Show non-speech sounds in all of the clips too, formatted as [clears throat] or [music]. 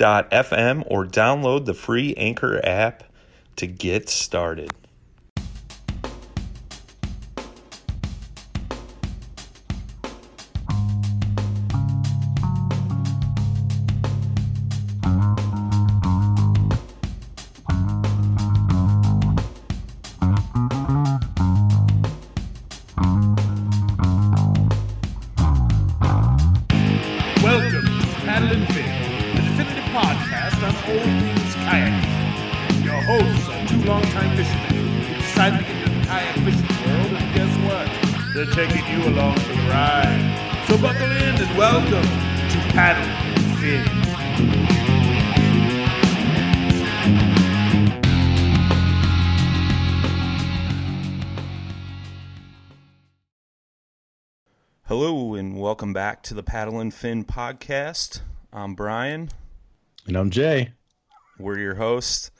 anchor.fm or download the free Anchor app to get started. Into fishing world, and guess what? They're taking you along for the ride. So buckle in and welcome to Paddle and Fin. Hello, and welcome back to the Paddle and Fin podcast. I'm Brian. And I'm Jay. We're your hosts.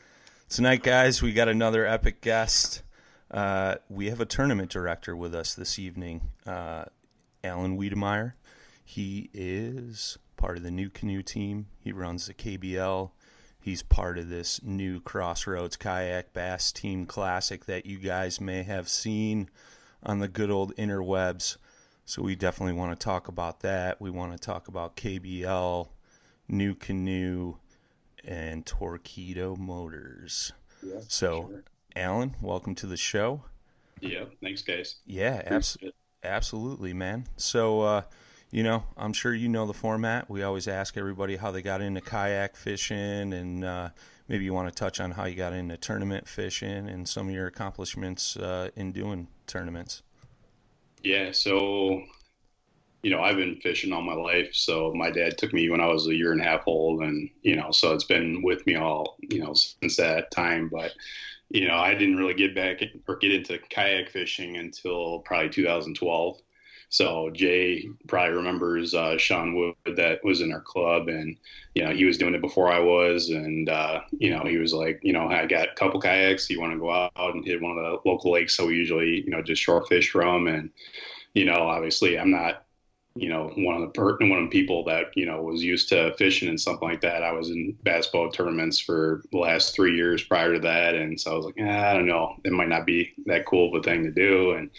Tonight, guys, we got another epic guest. Uh, we have a tournament director with us this evening, uh, Alan Wiedemeyer. He is part of the NuCanoe team. He runs the KBL. He's part of this new Crossroads Kayak Bass Team Classic that you guys may have seen on the good old interwebs. So we definitely want to talk about that. We want to talk about KBL, NuCanoe, and Torqeedo Motors. so, Alan, welcome to the show. Yeah, thanks, guys. Yeah, abs- absolutely, man. So, uh, you know, I'm sure you know the format. We always ask everybody how they got into kayak fishing, and uh, maybe you want to touch on how you got into tournament fishing and some of your accomplishments uh, in doing tournaments. Yeah, so you know, I've been fishing all my life. So my dad took me when I was a year and a half old, and you know, so it's been with me all you know since that time. But you know, I didn't really get back or get into kayak fishing until probably 2012. So Jay probably remembers uh, Sean Wood that was in our club, and you know he was doing it before I was, and uh, you know he was like, you know, I got a couple kayaks. You want to go out and hit one of the local lakes? So we usually, you know, just shore fish from, and you know, obviously I'm not, you know, one of the per- one of the people that you know was used to fishing and something like that. I was in basketball tournaments for the last three years prior to that, and so I was like, eh, I don't know, it might not be that cool of a thing to do, and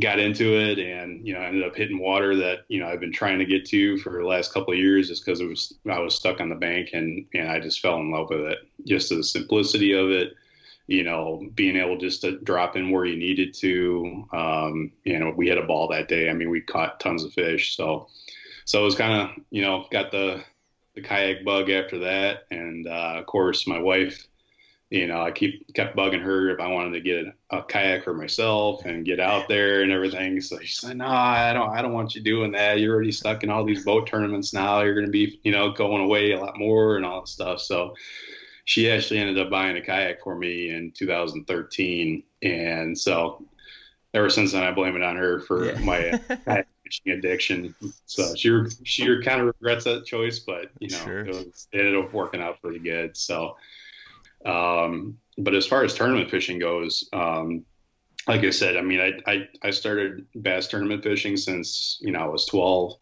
got into it and you know ended up hitting water that you know I've been trying to get to for the last couple of years just because it was I was stuck on the bank and and I just fell in love with it. Just the simplicity of it you know being able just to drop in where you needed to um, you know we had a ball that day I mean we caught tons of fish so so it was kind of you know got the the kayak bug after that and uh, of course my wife you know, I keep kept bugging her if I wanted to get a, a kayak for myself and get out there and everything. So she said, "No, I don't. I don't want you doing that. You're already stuck in all these boat tournaments now. You're going to be, you know, going away a lot more and all that stuff." So she actually ended up buying a kayak for me in 2013, and so ever since then I blame it on her for Yeah. my [laughs] kayak fishing addiction. So she she kind of regrets that choice, but you know Sure. it, was, it ended up working out pretty good. So, um, but as far as tournament fishing goes, um, like I said, I mean, I, I I started bass tournament fishing since you know I was twelve.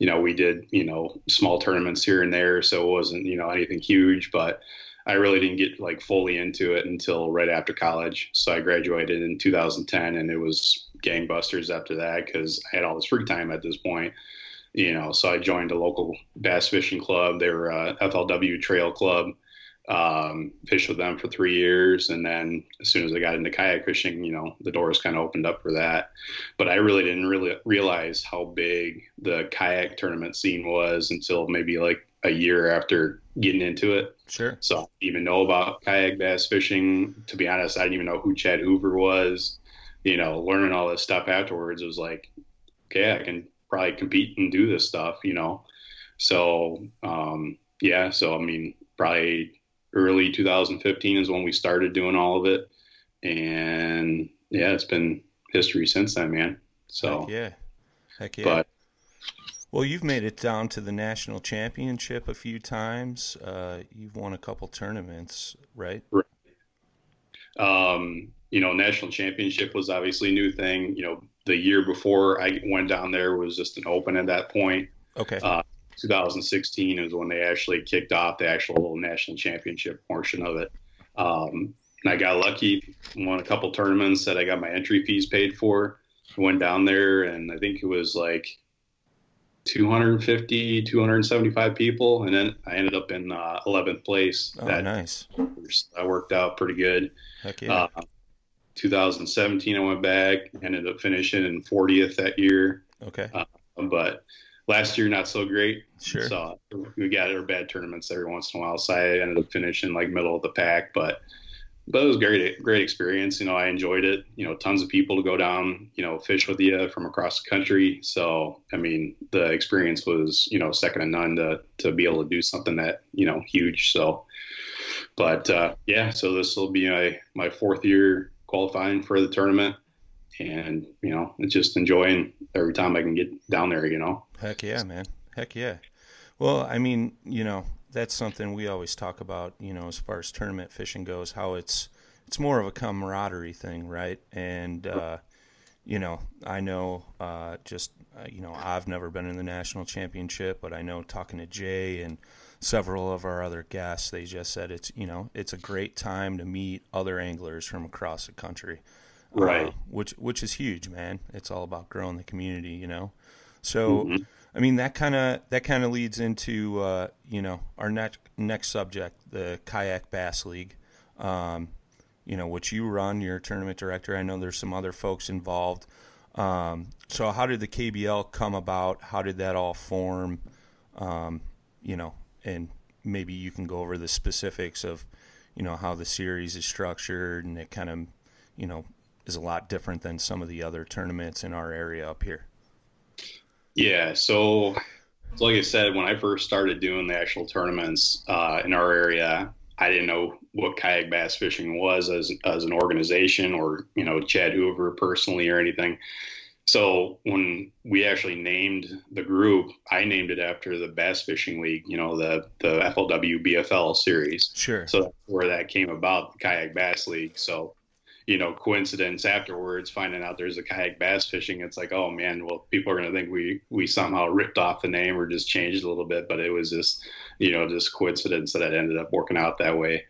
You know, we did you know small tournaments here and there, so it wasn't you know anything huge, but I really didn't get like fully into it until right after college. So I graduated in 2010, and it was gangbusters after that because I had all this free time at this point. You know, so I joined a local bass fishing club. Were a FLW Trail Club. Um, fished with them for three years, and then as soon as I got into kayak fishing, you know, the doors kind of opened up for that. But I really didn't really realize how big the kayak tournament scene was until maybe like a year after getting into it. Sure. So I didn't even know about kayak bass fishing. To be honest, I didn't even know who Chad Hoover was. You know, learning all this stuff afterwards was like, okay, I can probably compete and do this stuff, you know. So um, yeah, so I mean, probably early 2015 is when we started doing all of it, and yeah, it's been history since then, man. So Heck yeah. Heck yeah. but Well, you've made it down to the national championship a few times. Uh, you've won a couple tournaments, right? um, you know, national championship was obviously a new thing. You know, the year before I went down there was just an open at that point. Okay. Uh, 2016 is when they actually kicked off the actual little national championship portion of it. Um, and I got lucky, won a couple tournaments that I got my entry fees paid for. Went down there, and I think it was like 250, 275 people, and then I ended up in uh, 11th place. oh, that nice. that worked out pretty good. Heck yeah. Uh, 2017, I went back, ended up finishing in 40th that year. okay. But last year, not so great. Sure. So we got our bad tournaments every once in a while. So I ended up finishing like middle of the pack, but but it was a great, great experience. You know, I enjoyed it. You know, tons of people to go down, you know, fish with you from across the country. So I mean, the experience was you know second to none to to be able to do something that you know huge. So, but uh, yeah, so this will be my my fourth year qualifying for the tournament. And you know, it's just enjoying every time I can get down there. You know, Heck yeah, man. Heck yeah. Well, I mean, you know, that's something we always talk about, you know, as far as tournament fishing goes, how it's it's more of a camaraderie thing, right? And uh, you know, I know uh, just uh, you know, I've never been in the national championship, but I know talking to Jay and several of our other guests, they just said it's, you know, it's a great time to meet other anglers from across the country. Right. Uh, which which is huge, man. It's all about growing the community, you know. So I mean that kind of that kind of leads into uh, you know our next next subject, the kayak bass league. Um, you know, which you run, you're tournament director. I know there's some other folks involved. Um, so how did the KBL come about? How did that all form? Um, you know, and maybe you can go over the specifics of, you know, how the series is structured, and it kind of, you know, is a lot different than some of the other tournaments in our area up here. Yeah, so, so like I said, when I first started doing the actual tournaments uh, in our area, I didn't know what kayak bass fishing was as as an organization or you know Chad Hoover personally or anything. So when we actually named the group, I named it after the Bass Fishing League, you know, the the FLW BFL series. Sure. So that's where that came about, the Kayak Bass League. So, you know, coincidence afterwards, finding out there's a kayak bass fishing, it's like, oh man, well, people are going to think we we somehow ripped off the name or just changed a little bit, but it was just, you know, just coincidence that it ended up working out that way.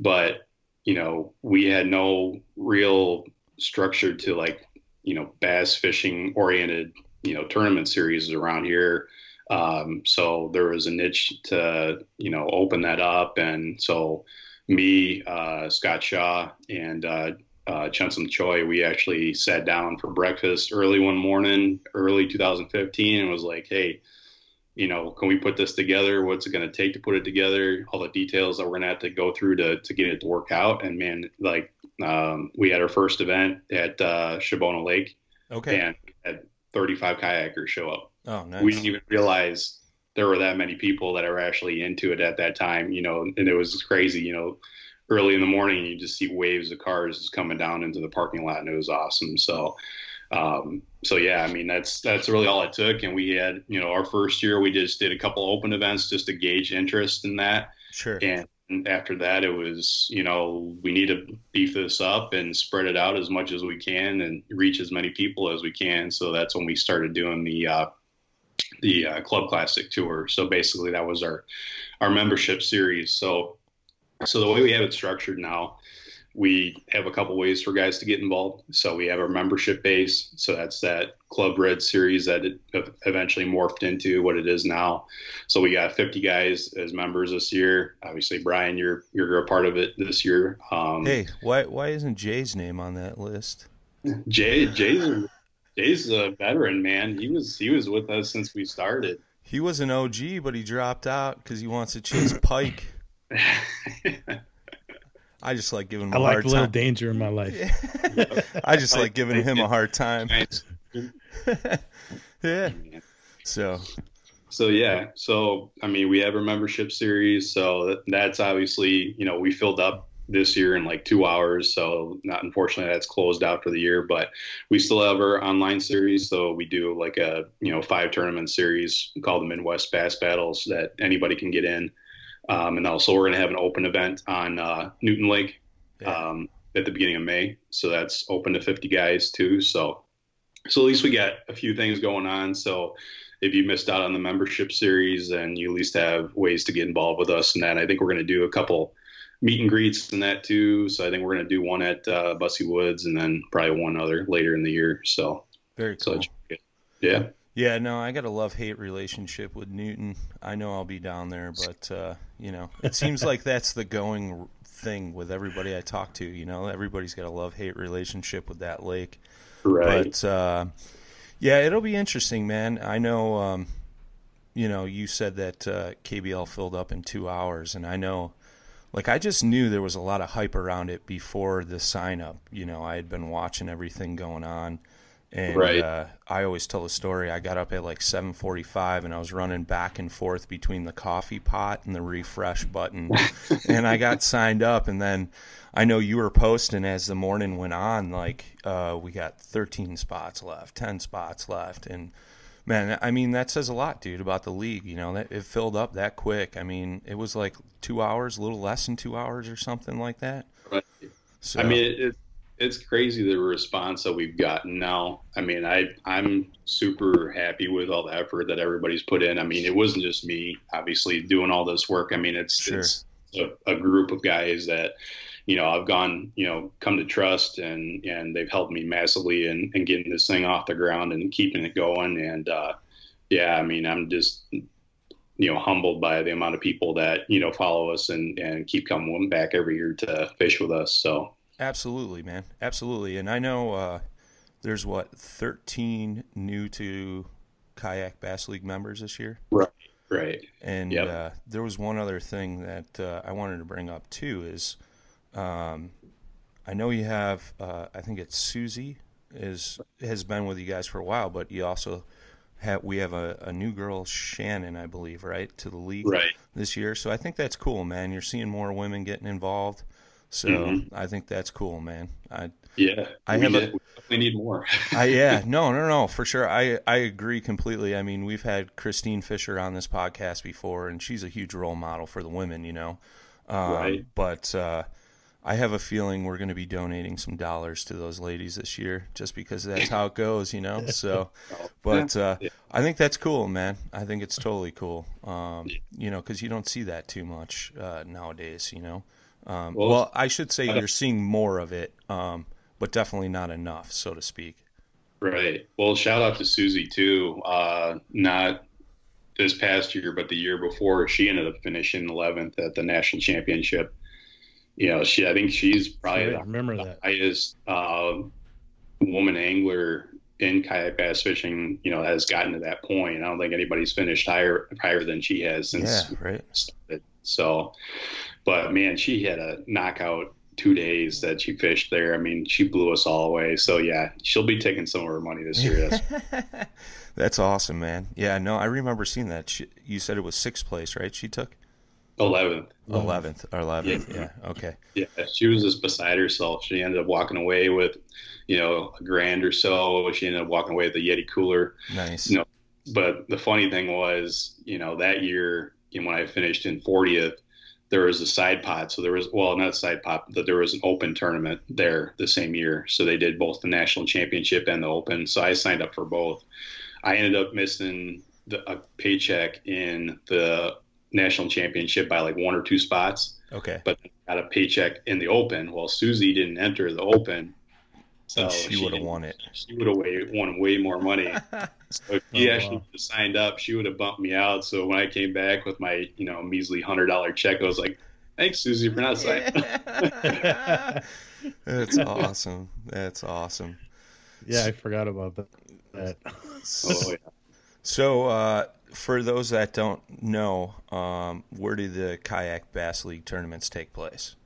But you know, we had no real structure to like, you know, bass fishing oriented, you know, tournament series around here. Um, so there was a niche to, you know, open that up. And so me, uh, Scott Shaw, and uh, uh, Chunsom Choi, we actually sat down for breakfast early one morning, early 2015, and was like, hey, you know, can we put this together? What's it going to take to put it together? All the details that we're going to have to go through to, to get it to work out. And man, like, um, we had our first event at uh, Shabbona Lake Okay. and had 35 kayakers show up oh, nice. we didn't even realize there were that many people that are actually into it at that time, you know, and it was crazy, you know, early in the morning, you just see waves of cars just coming down into the parking lot and it was awesome. So, um, so yeah, I mean that's that's really all it took. And we had you know our first year we just did a couple open events just to gauge interest in that. Sure. And after that, it was you know we need to beef this up and spread it out as much as we can and reach as many people as we can. So that's when we started doing the uh, the uh, Club Classic tour. So basically, that was our our membership series. So so the way we have it structured now we have a couple ways for guys to get involved. So we have our membership base. So that's that Club Red series that it eventually morphed into what it is now. So we got 50 guys as members this year. Obviously, Brian, you're you're a part of it this year. Um, hey, why why isn't Jay's name on that list? Jay Jay's Jay's a veteran man. He was he was with us since we started. He was an OG, but he dropped out because he wants to chase Pike. [laughs] I just like giving him I a like hard a little time. danger in my life. [laughs] I just like giving him a hard time. [laughs] yeah. So. So yeah, so I mean, we have our membership series, so that's obviously you know we filled up this year in like two hours. So not unfortunately that's closed out for the year, but we still have our online series. So we do like a you know five tournament series called the Midwest Bass Battles that anybody can get in. Um, and also, we're going to have an open event on uh, Newton Lake yeah. um, at the beginning of May. So that's open to 50 guys too. So, so at least we got a few things going on. So if you missed out on the membership series, then you at least have ways to get involved with us. And that I think we're going to do a couple meet and greets and that too. So I think we're going to do one at uh, Busse Woods and then probably one other later in the year. So very cool. So, yeah. Yeah, no, I got a love hate relationship with Newton. I know I'll be down there, but uh, you know, it seems like that's the going thing with everybody I talk to. You know, everybody's got a love hate relationship with that lake. Right. But uh, yeah, it'll be interesting, man. I know. Um, you know, you said that uh, KBL filled up in two hours, and I know. Like I just knew there was a lot of hype around it before the sign up. You know, I had been watching everything going on and right. uh, I always tell the story. I got up at like 7:45, and I was running back and forth between the coffee pot and the refresh button, [laughs] and I got signed up. And then I know you were posting as the morning went on, like uh, we got 13 spots left, 10 spots left, and man, I mean that says a lot, dude, about the league. You know, that it filled up that quick. I mean, it was like two hours, a little less than two hours, or something like that. Right. So, I mean, it, it's crazy the response that we've gotten now. I mean, I I'm super happy with all the effort that everybody's put in. I mean, it wasn't just me, obviously, doing all this work. I mean, it's sure. it's a, a, group of guys that you know I've gone you know come to trust and and they've helped me massively in, in getting this thing off the ground and keeping it going. And uh, yeah, I mean, I'm just you know humbled by the amount of people that you know follow us and and keep coming back every year to fish with us. So Absolutely, man. Absolutely. And I know uh, there's what 13 new to kayak bass league members this year. Right. Right. And yep. uh, there was one other thing that uh, I wanted to bring up too is um, I know you have uh, I think it's Susie is has been with you guys for a while, but you also have we have a, a new girl Shannon I believe right to the league right. this year. So I think that's cool, man. You're seeing more women getting involved. So mm-hmm. I think that's cool, man. I yeah, I we have a, we need more. [laughs] I yeah, [laughs] no, no, no, for sure. I I agree completely. I mean, we've had Christine Fisher on this podcast before, and she's a huge role model for the women, you know. Um, right. But uh, I have a feeling we're going to be donating some dollars to those ladies this year, just because that's how it goes, you know. [laughs] So, but uh, yeah. I think that's cool, man. I think it's totally cool. Um, you know, because you don't see that too much uh, nowadays, you know. Um, well, well, I should say you're seeing more of it, um, but definitely not enough, so to speak. Right. Well, shout out to Susie too. Uh, not this past year, but the year before, she ended up finishing 11th at the national championship. You know, she I think she's probably the, remember that highest uh, woman angler in kayak bass fishing. You know, has gotten to that point. I don't think anybody's finished higher higher than she has since yeah, right. started. So, but man, she had a knockout two days that she fished there. I mean, she blew us all away. So yeah, she'll be taking some of her money this year. That's, [laughs] that's awesome, man. Yeah, no, I remember seeing that. She, you said it was sixth place, right? She took. 11th. Eleventh or eleventh. Yeah. Okay. Yeah, she was just beside herself. She ended up walking away with, you know, a grand or so. She ended up walking away with a Yeti cooler. Nice. You know, but the funny thing was, you know, that year when I finished in 40th, there was a side pot. So there was, well, not a side pot, but there was an open tournament there the same year. So they did both the national championship and the open. So I signed up for both. I ended up missing the, a paycheck in the national championship by like one or two spots, Okay. but got a paycheck in the open. Well, Susie didn't enter the open. So And she would have won it. She would have won way more money. [laughs] So if he Oh, actually wow. signed up, she would have bumped me out. So when I came back with my, you know, measly hundred dollar check, I was like, "Thanks, Susie, for not signing." up." [laughs] That's awesome. That's awesome. Yeah, I forgot about that. that. [laughs] oh, yeah. So, uh, for those that don't know, um, where do the kayak bass league tournaments take place?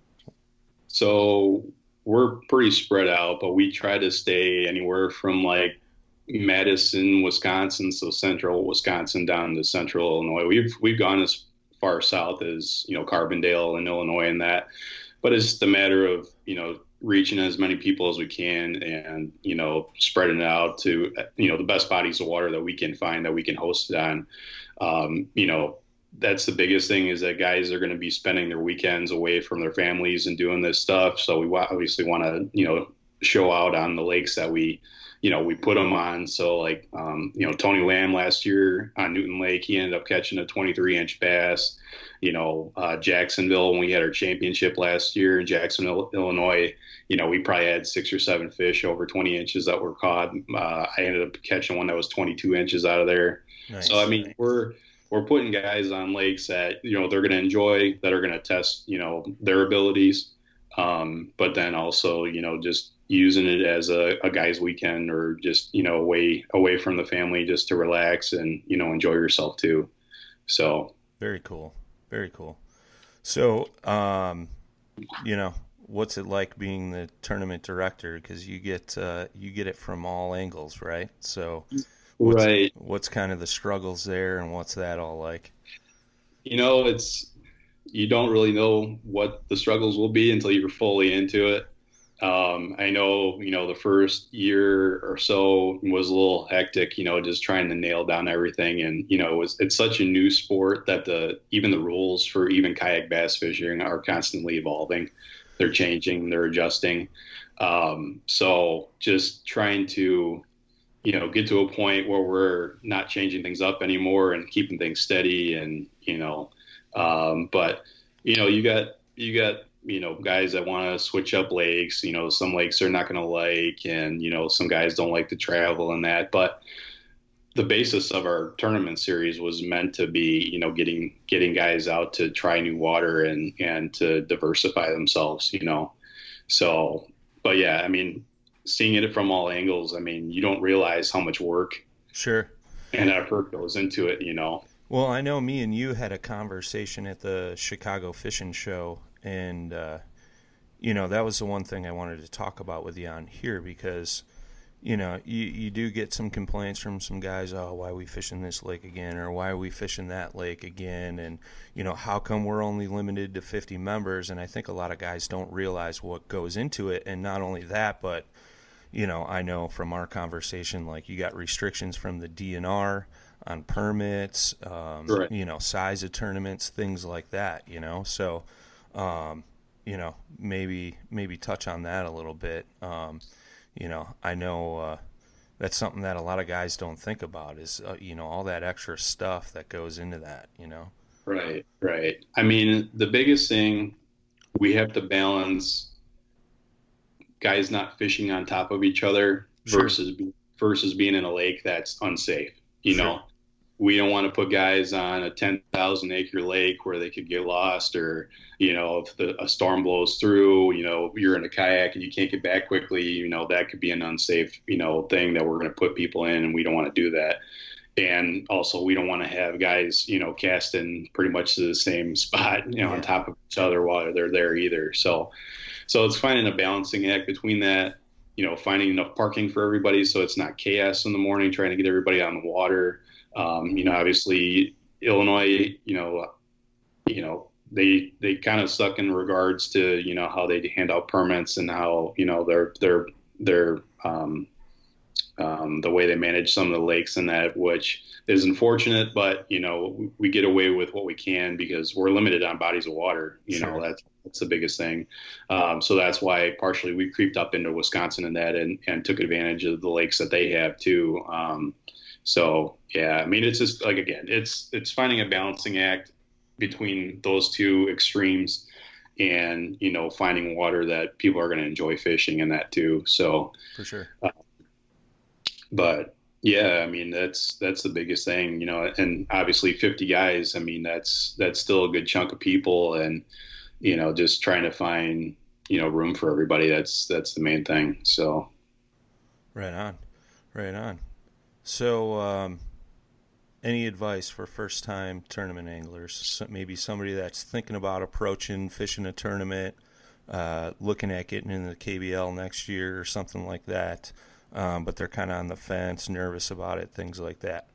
So we're pretty spread out, but we try to stay anywhere from like Madison, Wisconsin, so central Wisconsin down to central Illinois. We've we've gone as far south as you know Carbondale and Illinois and that, but it's a matter of you know reaching as many people as we can and you know spreading it out to you know the best bodies of water that we can find that we can host it on. Um, you know that's the biggest thing is that guys are going to be spending their weekends away from their families and doing this stuff. So we obviously want to, you know, show out on the lakes that we, you know, we put them on. So like, um, you know, Tony Lamb last year on Newton Lake, he ended up catching a 23 inch bass. You know, uh, Jacksonville when we had our championship last year in Jacksonville, Illinois, you know, we probably had six or seven fish over 20 inches that were caught. Uh, I ended up catching one that was 22 inches out of there. Nice. So I mean, we're we're putting guys on lakes that you know they're going to enjoy, that are going to test you know their abilities, um, but then also you know just using it as a, a guy's weekend or just you know away away from the family just to relax and you know enjoy yourself too. So Very cool. Very cool. So, um, you know, what's it like being the tournament director? Because you get uh, you get it from all angles, right? So, what's, right, what's kind of the struggles there, and what's that all like? you know it's you don't really know what the struggles will be until you're fully into it. Um, i know you know the first year or so was a little hectic you know just trying to nail down everything. And you know it was, it's such a new sport that the even the rules for even kayak bass fishing are constantly evolving. They're changing they're adjusting. Um, so just trying to you know get to a point where we're not changing things up anymore and keeping things steady and you know um, but you know you got you got you know guys that want to switch up lakes you know some lakes they're not going to like and you know some guys don't like to travel and that but the basis of our tournament series was meant to be you know getting getting guys out to try new water and and to diversify themselves you know? So but yeah i mean seeing it from all angles i mean you don't realize how much work Sure. and effort goes into it you know Well, I know me and you had a conversation at the Chicago Fishing Show, and uh, you know that was the one thing I wanted to talk about with you on here because you know you you do get some complaints from some guys. Oh, why are we fishing this lake again, or why are we fishing that lake again? And you know how come we're only limited to 50 members? And I think a lot of guys don't realize what goes into it, and not only that, but you know, I know from our conversation, like you got restrictions from the DNR on permits, um, Right. you know, size of tournaments, things like that, you know. So, um, you know, maybe maybe touch on that a little bit. Um, you know, I know uh, that's something that a lot of guys don't think about is uh, you know all that extra stuff that goes into that. You know. Right, right. I mean, the biggest thing we have to balance guys not fishing on top of each other Sure. versus versus being in a lake that's unsafe. You Sure. know, we don't want to put guys on a 10,000 acre lake where they could get lost or, you know, if the, a storm blows through, you know, you're in a kayak and you can't get back quickly, you know, that could be an unsafe, you know, thing that we're going to put people in and we don't want to do that. And also, we don't want to have guys, you know, casting pretty much to the same spot, you know, Yeah. on top of each other while they're there either. So, so it's finding a balancing act between that, you know, finding enough parking for everybody so it's not chaos in the morning, trying to get everybody on the water. Um, you know, obviously Illinois, you know, you know, they they kind of suck in regards to you know how they hand out permits and how you know their their their um, um, the way they manage some of the lakes and that, which is unfortunate. But you know, we get away with what we can because we're limited on bodies of water. You sure. know, that's that's the biggest thing. Um, so that's why partially we creeped up into Wisconsin and that, and, and took advantage of the lakes that they have too. Um, so yeah, I mean, it's just like again, it's it's finding a balancing act between those two extremes and you know finding water that people are going to enjoy fishing and that too so for sure uh, but yeah, I mean that's that's the biggest thing, you know, and obviously 50 guys. I mean that's that's still a good chunk of people, and you know just trying to find you know room for everybody. That's that's the main thing. So right on, right on. So um, any advice for first time tournament anglers? Maybe somebody that's thinking about approaching fishing a tournament, uh, looking at getting in the KBL next year or something like that um, but they're kind of on the fence, nervous about it, things like that.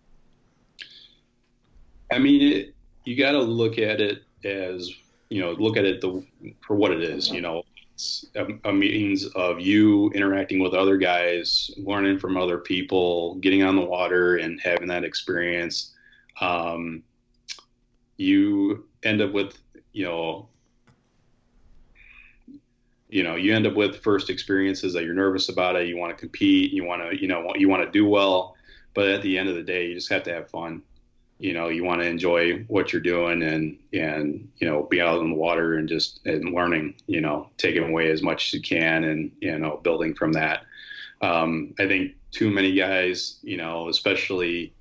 I mean, it, you got to look at it as you know, look at it the, for what it is. You know, it's a, a means of you interacting with other guys, learning from other people, getting on the water, and having that experience. Um, you end up with you know you know you end up with first experiences that you're nervous about it. You want to compete you want to you know you want to do well. But at the end of the day you just have to have fun. You know you want to enjoy what you're doing and and you know be out in the water and just and learning you know taking away as much as you can and you know building from that. Um, i think too many guys you know especially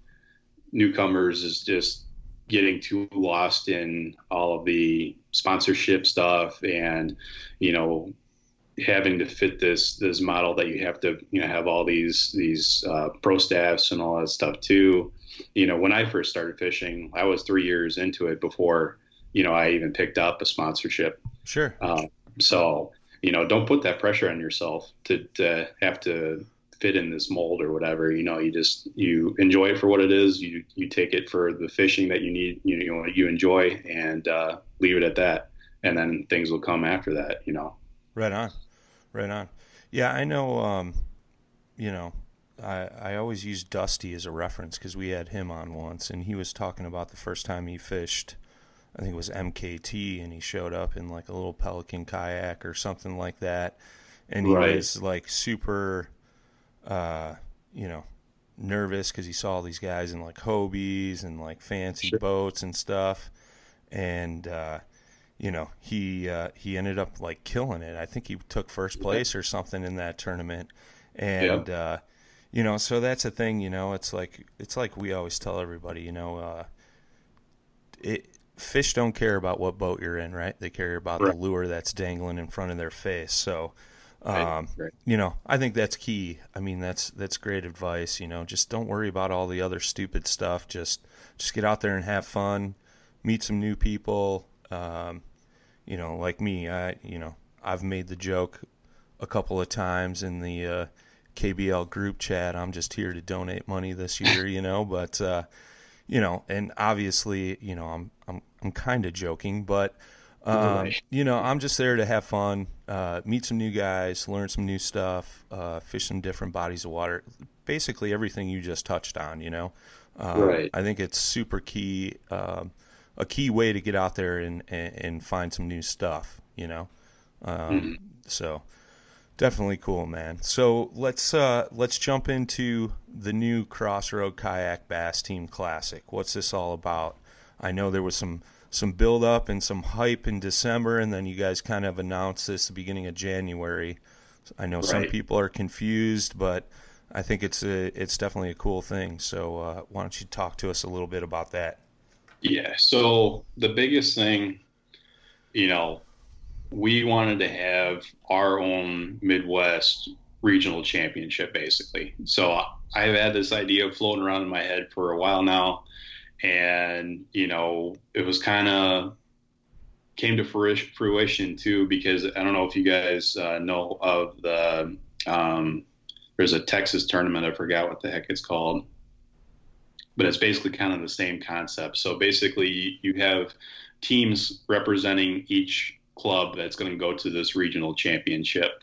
newcomers is just getting too lost in all of the sponsorship stuff and you know having to fit this this model that you have to you know have all these these uh, pro staffs and all that stuff too. You know when i first started fishing i was three years into it before you know i even picked up a sponsorship. Sure. Um, so you know don't put that pressure on yourself to, to have to fit in this mold or whatever. You know, you just you enjoy it for what it is. You you take it for the fishing that you need. You know, you enjoy and uh, leave it at that, and then things will come after that. You know. Right on, right on. Yeah, I know. Um, you know, I I always use Dusty as a reference because we had him on once, and he was talking about the first time he fished. I think it was MKT, and he showed up in like a little Pelican kayak or something like that, and he right. was like super uh, you know, nervous because he saw all these guys in like Hobies and like fancy sure. boats and stuff, and uh, you know he uh, he ended up like killing it. I think he took first place or something in that tournament, and yeah. uh, you know so that's a thing. You know, it's like it's like we always tell everybody. You know, uh, it fish don't care about what boat you're in, right? They care about right. the lure that's dangling in front of their face. So um, right. You know, I think that's key. I mean, that's that's great advice. You know, just don't worry about all the other stupid stuff. Just just get out there and have fun, meet some new people. Um, you know, like me, I you know I've made the joke a couple of times in the uh, KBL group chat. I'm just here to donate money this [laughs] year. You know, but uh, you know, and obviously, you know, I'm I'm I'm kind of joking, but um, you know, I'm just there to have fun, uh, meet some new guys, learn some new stuff, uh, fish some different bodies of water. Basically, everything you just touched on. You know, um, right. I think it's super key, um, a key way to get out there and, and, and find some new stuff. You know, um, mm-hmm. so definitely cool, man. So let's uh, let's jump into the new Crossroad Kayak Bass Team Classic. What's this all about? I know there was some some build up and some hype in December, and then you guys kind of announced this the beginning of January. I know right. some people are confused, but I think it's a it's definitely a cool thing. So uh, why don't you talk to us a little bit about that? Yeah. So the biggest thing, you know, we wanted to have our own Midwest regional championship, basically. So I've had this idea floating around in my head for a while now and you know it was kind of came to fruition too because I don't know if you guys uh, know of the um, there's a Texas tournament I forgot what the heck it's called but it's basically kind of the same concept so basically you have teams representing each club that's going to go to this regional championship.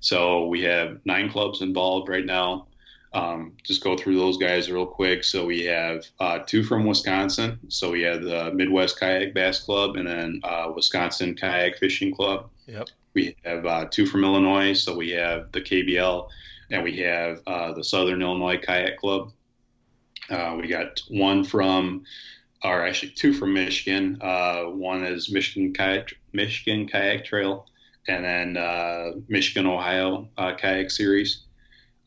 So we have nine clubs involved right now. Um, just go through those guys real quick. So we have uh, two from Wisconsin. So we have the Midwest Kayak Bass Club and then uh, Wisconsin Kayak Fishing Club. Yep. We have uh, two from Illinois. So we have the KBL and we have uh, the Southern Illinois Kayak Club. Uh, we got one from, or actually two from Michigan. Uh, one is Michigan Kayak Michigan Kayak Trail, and then Michigan Ohio Kayak Series.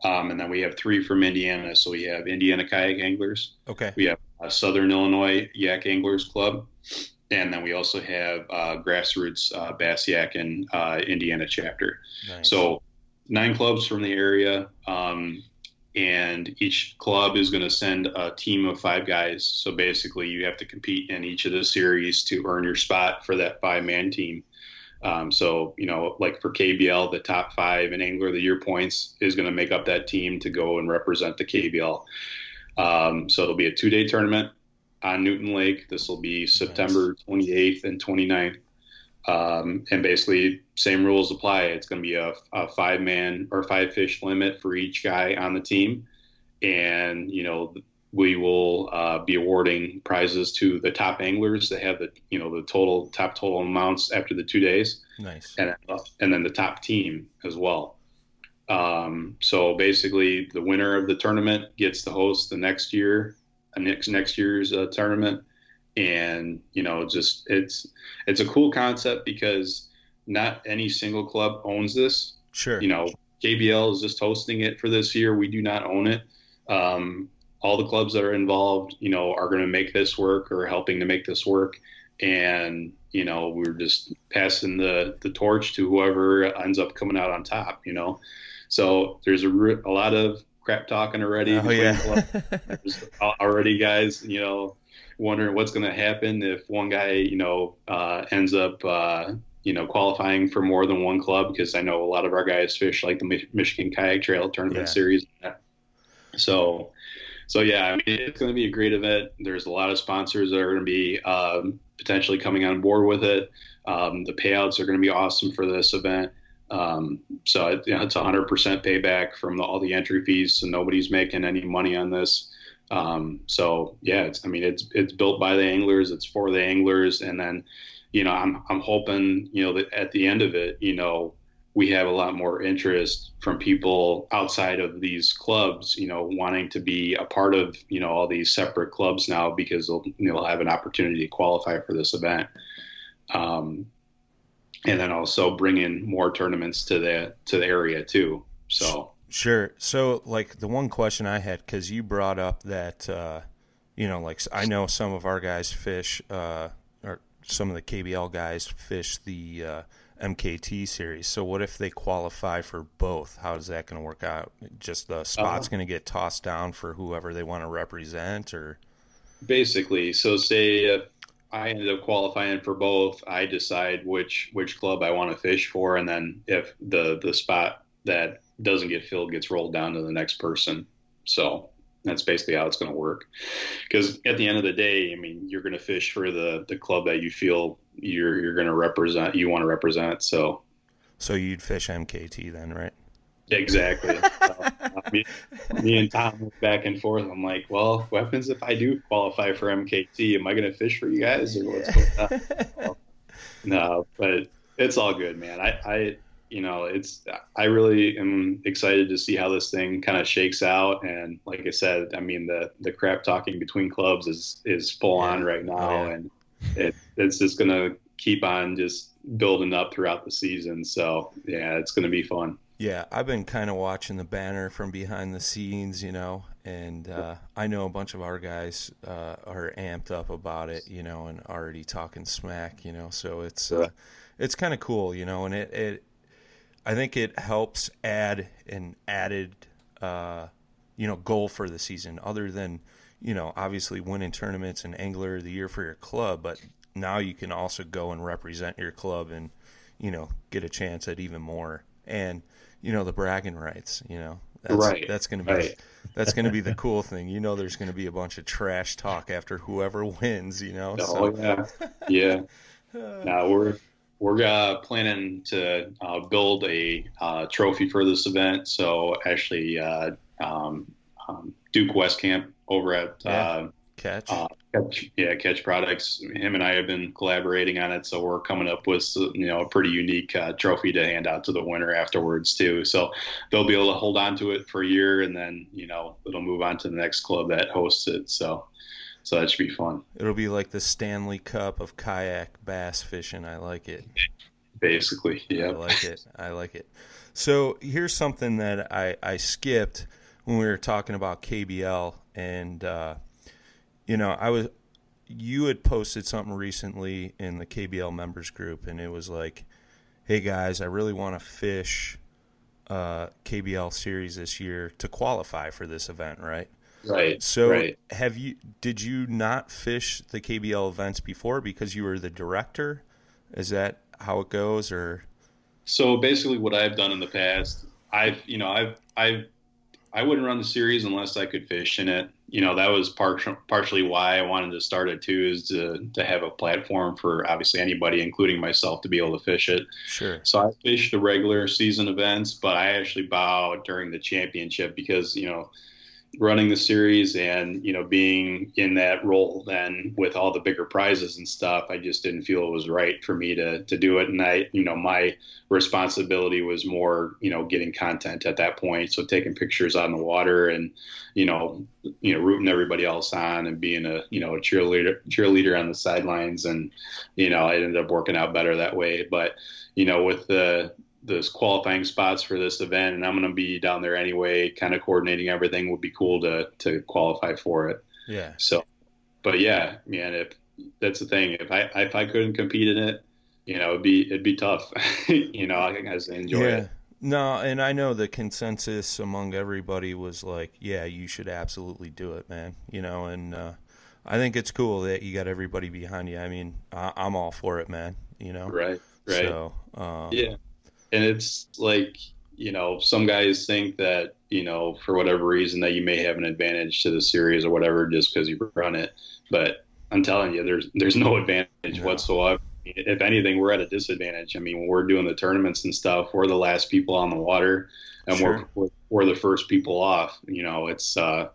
Um, and then we have three from Indiana. So we have Indiana Kayak Anglers. Okay. We have uh, Southern Illinois Yak Anglers Club. And then we also have uh, Grassroots uh, Bass Yak in uh, Indiana chapter. Nice. So nine clubs from the area. Um, and each club is going to send a team of five guys. So basically, you have to compete in each of the series to earn your spot for that five man team. Um, so, you know, like for KBL, the top five in Angler of the Year points is going to make up that team to go and represent the KBL. Um, so it'll be a two day tournament on Newton Lake. This will be September 28th and 29th. Um, and basically, same rules apply. It's going to be a, a five man or five fish limit for each guy on the team. And, you know, we will uh, be awarding prizes to the top anglers that have the you know the total top total amounts after the two days. Nice. And and then the top team as well. Um, so basically, the winner of the tournament gets to host the next year, uh, next next year's uh, tournament, and you know just it's it's a cool concept because not any single club owns this. Sure. You know, KBL is just hosting it for this year. We do not own it. Um, all the clubs that are involved, you know, are going to make this work or helping to make this work. And, you know, we're just passing the, the torch to whoever ends up coming out on top, you know. So there's a, re- a lot of crap talking already. Oh, yeah. there's [laughs] already guys, you know, wondering what's going to happen if one guy, you know, uh, ends up, uh, you know, qualifying for more than one club because I know a lot of our guys fish like the Michigan Kayak Trail Tournament Yeah. Series. So, so yeah, I mean, it's going to be a great event. There's a lot of sponsors that are going to be um, potentially coming on board with it. Um, the payouts are going to be awesome for this event. Um, so it, you know, it's 100% payback from the, all the entry fees, so nobody's making any money on this. Um, so yeah, it's I mean it's it's built by the anglers, it's for the anglers, and then you know I'm I'm hoping you know that at the end of it, you know we have a lot more interest from people outside of these clubs, you know, wanting to be a part of, you know, all these separate clubs now because they'll, they'll have an opportunity to qualify for this event. Um, and then also bring in more tournaments to the, to the area too. So, Sure. So, like the one question I had, because you brought up that, uh, you know, like I know some of our guys fish, uh, or some of the KBL guys fish the uh, MKT series. So, what if they qualify for both? How is that going to work out? Just the spot's Uh, going to get tossed down for whoever they want to represent, or basically, so say if I ended up qualifying for both, I decide which, which club I want to fish for. And then if the, the spot that doesn't get filled gets rolled down to the next person. So that's basically how it's going to work. Because at the end of the day, I mean, you're going to fish for the the club that you feel you're you're going to represent, you want to represent. So so you'd fish MKT then, right? exactly. [laughs] uh, me, me and Tom went back and forth. I'm like, well, what happens if I do qualify for MKT? Am I going to fish for you guys or what's going on? [laughs] no, but it's all good, man. I, I, you know, it's I really am excited to see how this thing kind of shakes out. And like I said, I mean the the crap talking between clubs is is full on right now, Oh, yeah. and it, it's just gonna keep on just building up throughout the season. So yeah, it's gonna be fun. Yeah, I've been kind of watching the banner from behind the scenes, you know, and uh, I know a bunch of our guys uh, are amped up about it, you know, and already talking smack, you know. So it's uh, it's kind of cool, you know, and it, it I think it helps add an added uh, you know goal for the season, other than you know obviously winning tournaments and angler of the year for your club, but now you can also go and represent your club and you know get a chance at even more and you know the bragging rights you know That's, Right, That's going to be right. [laughs] that's going to be the [laughs] cool thing. You know, there's going to be a bunch of trash talk after whoever [laughs] wins. You know. Oh So, yeah, yeah. Now we're we're uh, planning to uh, build a uh, trophy for this event. So actually, uh, um, um, Duke Westcamp over at Yeah. uh, catch. uh, Catch, yeah, Catch Products. Him and I have been collaborating on it, so we're coming up with you know a pretty unique uh, trophy to hand out to the winner afterwards too. So they'll be able to hold on to it for a year, and then you know it'll move on to the next club that hosts it. So so that should be fun. It'll be like the Stanley Cup of kayak bass fishing. I like it. Basically, yeah. I like it. I like it. So here's something that I, I skipped when we were talking about KBL, and uh, you know, I was you had posted something recently in the KBL members group, and it was like, "Hey guys, I really want to fish uh, KBL series this year to qualify for this event, right?" Right. So right. have you? Did you not fish the KBL events before because you were the director? Is that how it goes, or So basically, what I've done in the past, I've you know I've I've I wouldn't run the series unless I could fish in it. You know that was par- partially why I wanted to start it too, is to to have a platform for obviously anybody, including myself, to be able to fish it. sure? So I fished the regular season events, but I actually bowed during the championship because you know running the series and you know being in that role then with all the bigger prizes and stuff i just didn't feel it was right for me to to do it. And i you know my responsibility was more you know getting content at that point. So taking pictures on the water and you know you know rooting everybody else on and being a you know a cheerleader cheerleader on the sidelines. And you know it ended up working out better that way. But you know with the those qualifying spots for this event and I'm going to be down there anyway kind of coordinating everything would be cool to to qualify for it Yeah, so but yeah man if that's the thing if I if I couldn't compete in it you know it'd be it'd be tough [laughs] you know I think I just enjoy yeah. it No, and I know the consensus among everybody was like, yeah, you should absolutely do it, man. You know, and uh, I think it's cool that you got everybody behind you. I mean, I- I'm all for it, man. You know, right right So, um, Yeah. And it's like, you know, some guys think that, you know, for whatever reason that you may have an advantage to the series or whatever just because you run it. But I'm telling you, there's there's no advantage No. whatsoever. If anything, we're at a disadvantage. I mean, when we're doing the tournaments and stuff, we're the last people on the water and Sure. we're, we're we're the first people off. You know, it's uh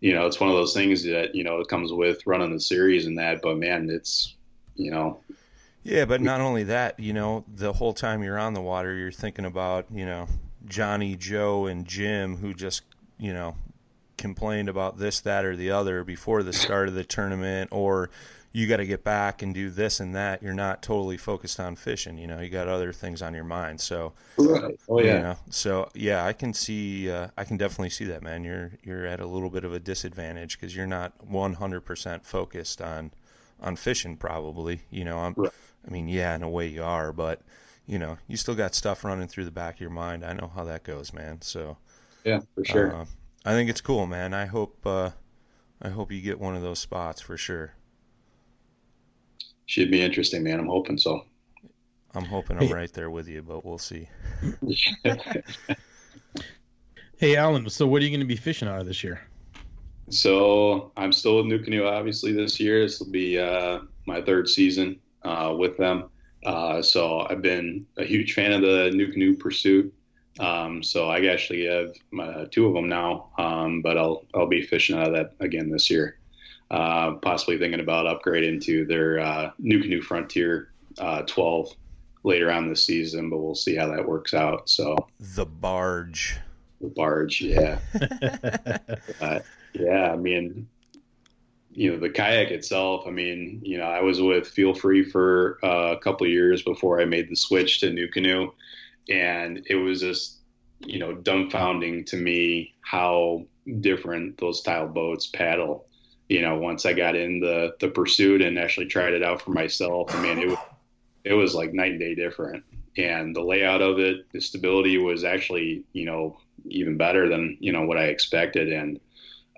you know, it's one of those things that, you know, it comes with running the series and that, but man, it's you know, Yeah, but not only that, you know, the whole time you're on the water, you're thinking about, you know, Johnny, Joe, and Jim who just, you know, complained about this, that, or the other before the start of the tournament, or you got to get back and do this and that. You're not totally focused on fishing. You know, you got other things on your mind. So, right. Oh you know, so yeah, I can see, uh, I can definitely see that, man. You're you're at a little bit of a disadvantage because you're not 100% focused on on fishing. Probably, you know, I'm. Right. I mean, yeah, in a way you are, but you know, you still got stuff running through the back of your mind. I know how that goes, man. So, Yeah, for sure. uh, I think it's cool, man. I hope, uh, I hope you get one of those spots for sure. Should be interesting, man. I'm hoping so. I'm hoping I'm right there with you, but we'll see. [laughs] Hey, Alan. So, what are you going to be fishing out of this year? So I'm still with NuCanoe, obviously this year. This will be uh, my third season uh, with them. Uh, so I've been a huge fan of the NuCanoe Pursuit. Um, so I actually have my, two of them now, um, but I'll I'll be fishing out of that again this year. Uh, possibly thinking about upgrading to their uh, NuCanoe Frontier uh, 12 later on this season, but we'll see how that works out. So The barge. the barge, yeah. [laughs] Uh, yeah, I mean, you know, the kayak itself. I mean, you know, I was with Feelfree for uh, a couple years before I made the switch to NuCanoe, and it was just, you know, dumbfounding to me how different those style boats paddle. You know, once I got in the the pursuit and actually tried it out for myself, I mean, it was it was like night and day different. And the layout of it, the stability was actually, you know, even better than you know what I expected. And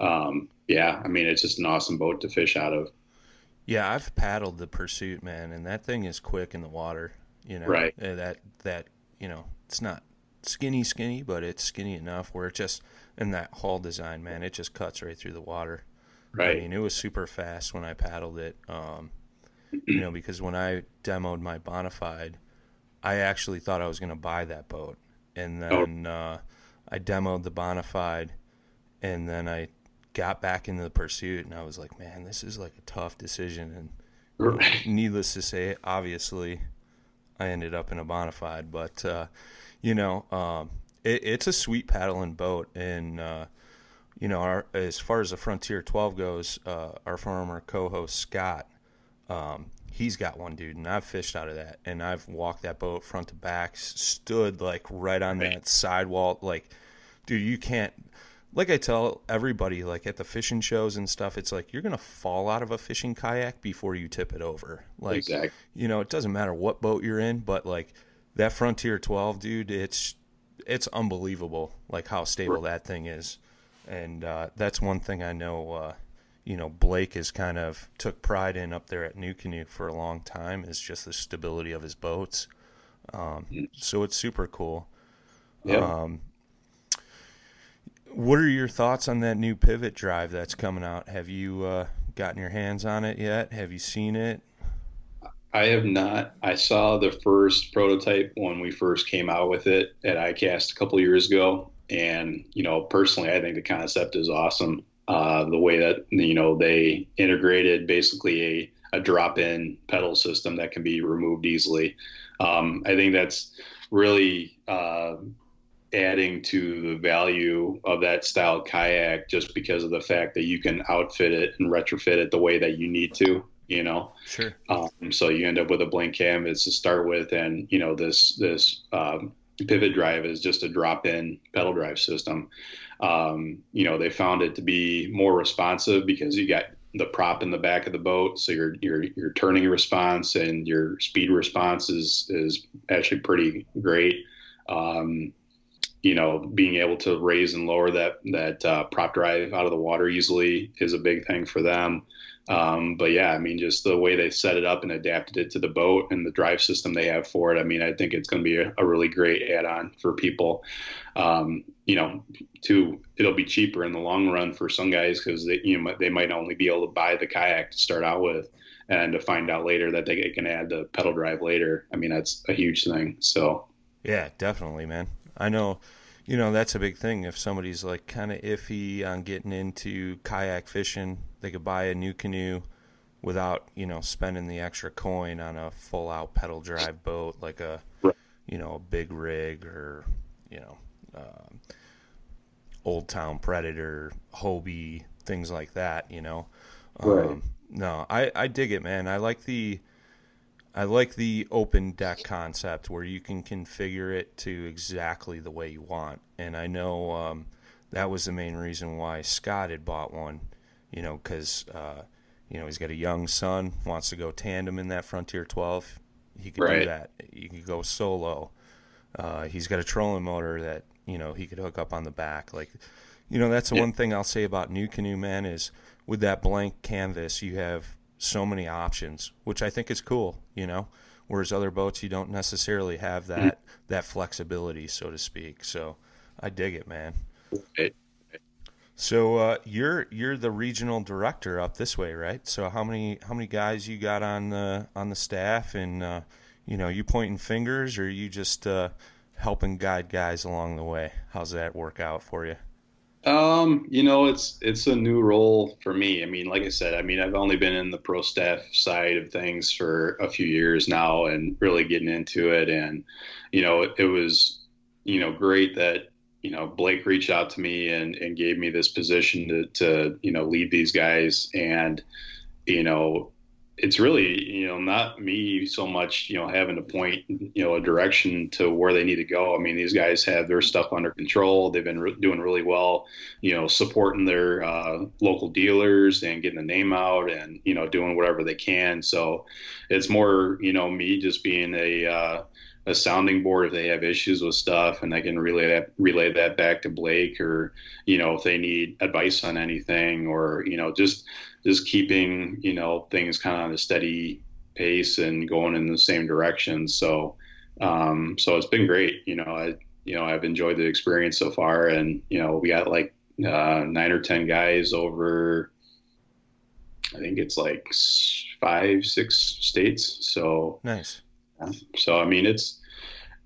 um, yeah, I mean, it's just an awesome boat to fish out of. Yeah, I've paddled the pursuit, man, and that thing is quick in the water. You know, Right. Uh, That that you know, it's not skinny, skinny, but it's skinny enough where it just in that hull design, man, it just cuts right through the water. Right. I mean, it was super fast when I paddled it. Um, you know, because when I demoed my Bonafide, I actually thought I was going to buy that boat, and Oh. then uh, I demoed the Bonafide, and then I got back into the pursuit, and I was like, man, this is like a tough decision, and you know, needless to say, obviously, I ended up in a Bonafide, but uh, you know, um, it, it's a sweet paddling boat, and uh, you know, our, as far as the Frontier 12 goes, uh, our former co-host Scott, um, he's got one, dude, and I've fished out of that, and I've walked that boat front to back, stood like right on that sidewall, like, dude, you can't. Like I tell everybody, like at the fishing shows and stuff, it's like you're gonna fall out of a fishing kayak before you tip it over. Like, Exactly. you know, it doesn't matter what boat you're in, but like that Frontier 12, dude, it's it's unbelievable, like how stable that thing is, and uh, that's one thing I know. Uh, you know, Blake has kind of took pride in up there at NuCanoe for a long time is just the stability of his boats. Um, so it's super cool. Yeah. Um, what are your thoughts on that new pivot drive that's coming out? Have you uh, gotten your hands on it yet? Have you seen it? I have not. I saw the first prototype when we first came out with it at ICAST a couple years ago, and you know, personally, I think the concept is awesome. Uh, the way that you know they integrated basically a, a drop-in pedal system that can be removed easily. Um, I think that's really uh, adding to the value of that style kayak, just because of the fact that you can outfit it and retrofit it the way that you need to. You know. Sure. Um, so you end up with a blank canvas to start with, and you know this this um, pivot drive is just a drop-in pedal drive system. Um, you know they found it to be more responsive because you got the prop in the back of the boat, so your your your turning response and your speed response is is actually pretty great. Um, you know, being able to raise and lower that that uh, prop drive out of the water easily is a big thing for them. Um, but yeah, I mean, just the way they set it up and adapted it to the boat and the drive system they have for it. I mean, I think it's going to be a, a really great add-on for people. Um, you know, too, it'll be cheaper in the long run for some guys because they, you know, they might only be able to buy the kayak to start out with, and to find out later that they can add the pedal drive later. I mean, that's a huge thing. So Yeah, definitely, man. I know, you know, that's a big thing. If somebody's like kind of iffy on getting into kayak fishing, they could buy a NuCanoe without, you know, spending the extra coin on a full out pedal drive boat like a, you know, a big rig or, you know, um Old Town Predator, Hobie, things like that, you know. Right. Um, no, I, I dig it, man. I like the I like the open deck concept where you can configure it to exactly the way you want. And I know um, that was the main reason why Scott had bought one, you know, because, uh, you know, he's got a young son, wants to go tandem in that Frontier 12. He could do that. You could go solo. Uh, he's got a trolling motor that, you know, he could hook up on the back. Like, you know, that's the Yeah. one thing I'll say about NuCanoe, man, is with that blank canvas, you have so many options, which I think is cool, you know. Whereas other boats, you don't necessarily have that that flexibility, so to speak. So I dig it, man. Right. So uh, you're you're the regional director up this way, right? So how many how many guys you got on the on the staff, and uh, you know, you pointing fingers, or you just uh, helping guide guys along the way? How's that work out for you? Um, you know, it's it's a new role for me. I mean, like I said, I mean, I've only been in the pro staff side of things for a few years now and really getting into it and you know, it, it was you know, great that you know, Blake reached out to me and and gave me this position to to, you know, lead these guys and you know, it's really you know not me so much you know having to point you know a direction to where they need to go. I mean these guys have their stuff under control. They've been re- doing really well you know supporting their uh, local dealers and getting the name out and you know doing whatever they can. So it's more you know me just being a uh, a sounding board if they have issues with stuff and I can relay that relay that back to Blake or you know if they need advice on anything or you know just just keeping you know things kind of on a steady pace and going in the same direction so um, so it's been great you know I you know, I've enjoyed the experience so far. And, you know, we got like uh, nine or 10 guys over, I think it's like five, six states. So Nice. so I mean, it's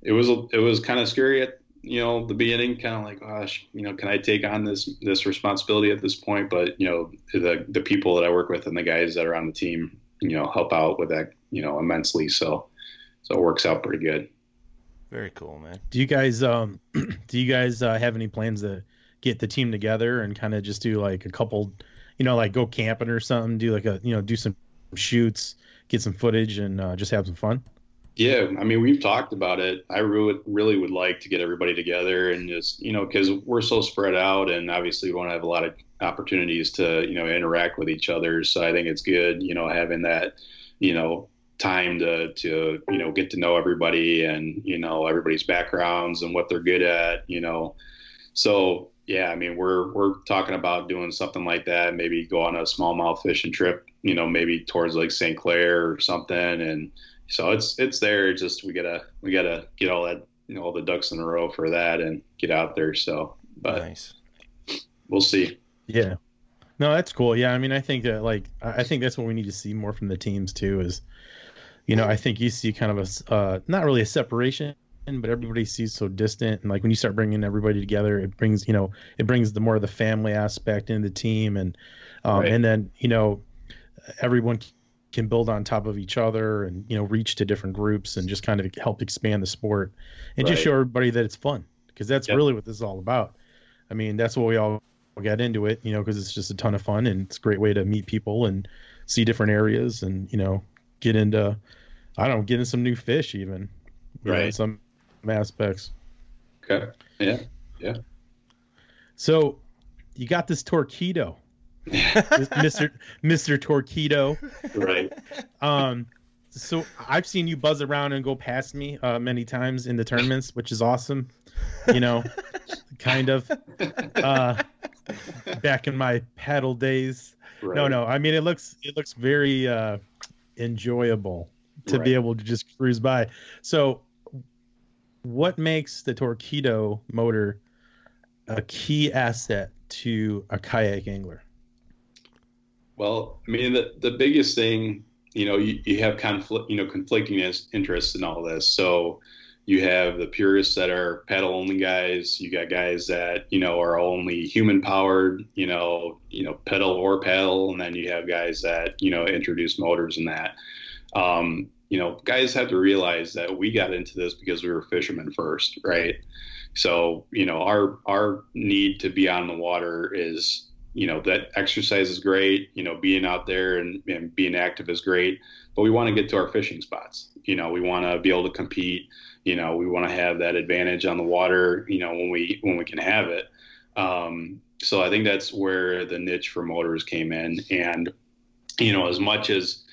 it was it was kind of scary at you know the beginning, kind of like, gosh, you know, can I take on this this responsibility at this point? But you know, the the people that I work with and the guys that are on the team, you know, help out with that, you know, immensely. So so it works out pretty good. Very cool, man. Do you guys um [clears throat] do you guys uh, have any plans to get the team together and kind of just do like a couple, you know, like go camping or something, do like a you know do some shoots, get some footage, and uh, just have some fun? Yeah, I mean, we've talked about it. I really, really would like to get everybody together and just, you know, because we're so spread out, and obviously we want to have a lot of opportunities to, you know, interact with each other. So I think it's good, you know, having that, you know, time to to you know get to know everybody and you know everybody's backgrounds and what they're good at, you know. So yeah, I mean, we're we're talking about doing something like that. Maybe go on a smallmouth fishing trip, you know, maybe towards like St. Clair or something, and so it's it's there. Just we gotta we gotta get all that you know all the ducks in a row for that and get out there. So, but nice. we'll see. Yeah. No, that's cool. Yeah, I mean, I think that like I I think that's what we need to see more from the teams too. Is you know, I think you see kind of a s- uh, not really a separation, but everybody sees so distant, and like when you start bringing everybody together, it brings you know it brings the more of the family aspect in the team, and um, Right. and then you know everyone can build on top of each other and you know reach to different groups and just kind of help expand the sport and just show everybody that it's fun because that's Yep. really what this is all about. I mean, that's what we all got into it, you know, because it's just a ton of fun and it's a great way to meet people and see different areas and you know get into I don't know, get into some new fish even, you know, Right. some aspects. Okay. Yeah. Yeah. So you got this Torqeedo, Mister Mister Torqeedo. Right. Um, so I've seen you buzz around and go past me uh, many times in the tournaments, which is awesome. You know, kind of. Uh, back in my paddle days. Right. No, no. I mean, it looks it looks very uh, enjoyable to be able to just cruise by. So, what makes the Torqeedo motor a key asset to a kayak angler? Well, I mean, the, the biggest thing, you know, you, you have conflict, you know, conflicting interests in all this. So you have the purists that are paddle only guys. You got guys that, you know, are only human powered, you know, you know, pedal or paddle. And then you have guys that, you know, introduce motors and that. Um, you know, guys have to realize that we got into this because we were fishermen first, right? So, you know, our our need to be on the water is you know that exercise is great you know being out there and, and being active is great but we want to get to our fishing spots. You know we want to be able to compete. You know we want to have that advantage on the water you know when we when we can have it. Um, so i think that's where the niche for motors came in. And you know as much as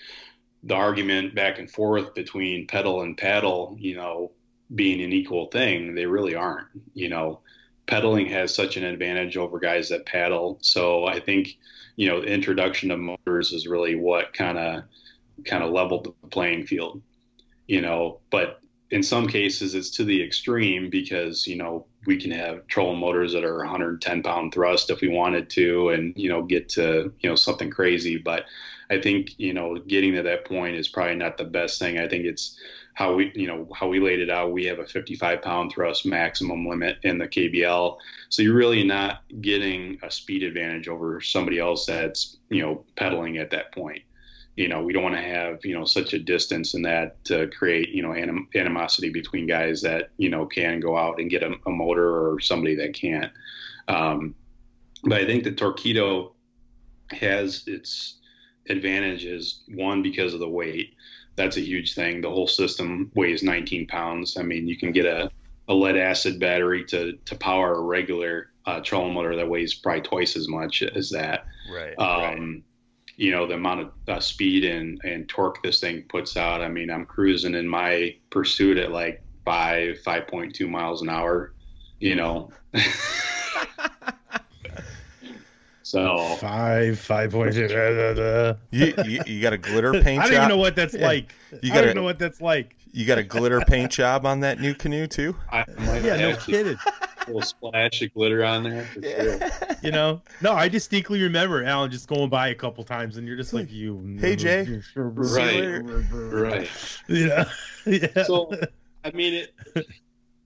the argument back and forth between pedal and paddle you know being an equal thing they really aren't you know pedaling has such an advantage over guys that paddle. So I think, you know, the introduction of motors is really what kind of kind of leveled the playing field. You know, but in some cases it's to the extreme because you know we can have trolling motors that are 110 pound thrust if we wanted to, and you know get to you know something crazy. But I think you know getting to that point is probably not the best thing. I think it's how we you know how we laid it out we have a 55 pound thrust maximum limit in the kbl so you're really not getting a speed advantage over somebody else that's you know pedaling at that point. You know we don't want to have you know such a distance in that to create you know anim- animosity between guys that you know can go out and get a, a motor or somebody that can't. Um, but i think the Torqeedo has its advantages one because of the weight that's a huge thing. The whole system weighs 19 pounds. I mean, you can get a, a lead acid battery to, to power a regular uh, trolling motor that weighs probably twice as much as that. Right. Um, You know, the amount of uh, speed and, and torque this thing puts out. I mean, I'm cruising in my pursuit at like five, 5.2 miles an hour, you know. [laughs] [laughs] so, Five, five point. [laughs] You, you, you got a glitter [laughs] paint I don't job? even know what that's like. You I gotta- don't know what that's like. You got a glitter paint job on that NuCanoe too? I might Yeah, no kidding. put a little splash of glitter on there. For sure. You know, no, I distinctly remember Alan just going by a couple times, and you're just like, "You, Hey, Jay. [laughs] Right. Right. Yeah, yeah. So, I mean, it.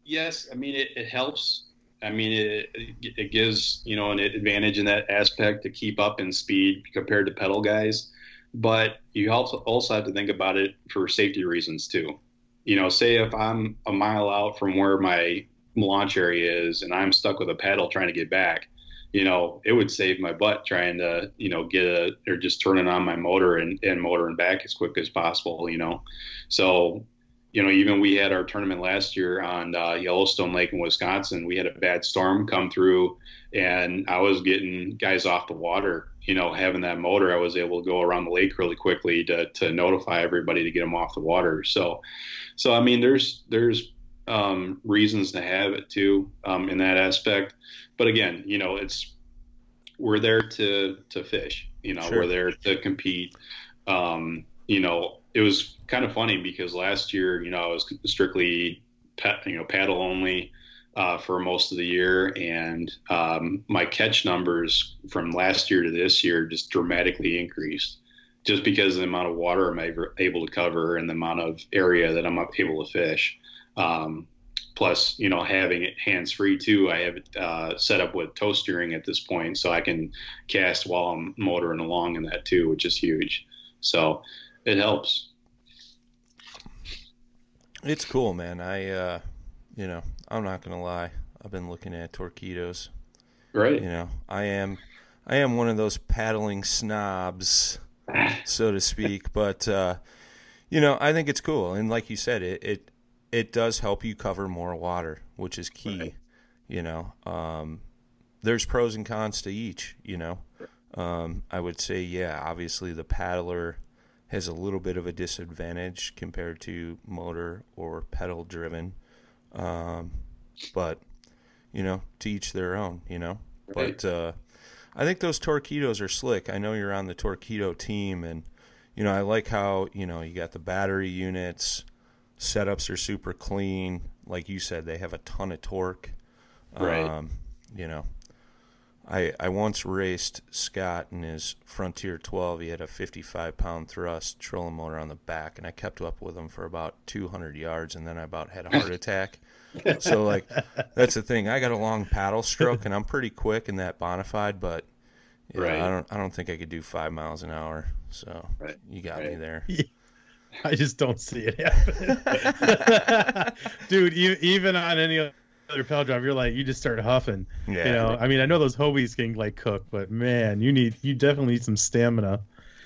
Yes, I mean it, it helps. I mean it, it gives you know an advantage in that aspect to keep up in speed compared to pedal guys, but you also also have to think about it for safety reasons too. You know, say if I'm a mile out from where my launch area is and I'm stuck with a pedal trying to get back, you know, it would save my butt trying to, you know, get a or just turning on my motor and, and motoring back as quick as possible, you know. So, you know, even we had our tournament last year on uh, Yellowstone Lake in Wisconsin. We had a bad storm come through, and I was getting guys off the water. You know, having that motor, I was able to go around the lake really quickly to to notify everybody to get them off the water. So, so I mean, there's there's um, reasons to have it too um, in that aspect. But again, you know, it's we're there to to fish. You know, Sure. we're there to compete. Um, you know, it was kind of funny because last year, you know, I was strictly pet, you know, paddle only uh, for most of the year, and um, my catch numbers from last year to this year just dramatically increased, just because of the amount of water I'm able- to cover and the amount of area that I'm able to fish. Um, plus, you know, having it hands free too. I have it uh, set up with toe steering at this point, so I can cast while I'm motoring along in that too, which is huge. So it helps. It's cool, man. I, uh, you know, I'm not gonna lie. I've been looking at Torqeedos. Right. You know, I am, I am one of those paddling snobs, [laughs] so to speak. But uh, you know, I think it's cool, and like you said, it it it does help you cover more water, which is key. Right. You know, um, there's pros and cons to each. You know, um, I would say, yeah, obviously the paddler has a little bit of a disadvantage compared to motor or pedal driven. Um, but you know, to each their own. You know, Right. but uh, I think those Torqeedos are slick. I know you're on the Torqeedo team, and you know I like how you know you got the battery units. Setups are super clean. Like you said, they have a ton of torque. Right. Um, you know, I I once raced Scott in his Frontier 12. He had a 55 pound thrust trolling motor on the back, and I kept up with him for about 200 yards, and then I about had a heart [laughs] attack. so like, that's the thing. I got a long paddle stroke, and I'm pretty quick in that bonafide, but yeah, Right. I don't I don't think I could do five miles an hour. So Right. you got me Right. there. [laughs] I just don't see it happen, [laughs] dude. You, even on any other pedal drive, you're like, you just start huffing. Yeah. You know, I mean, I know those Hobies can like cook, but man, you need, you definitely need some stamina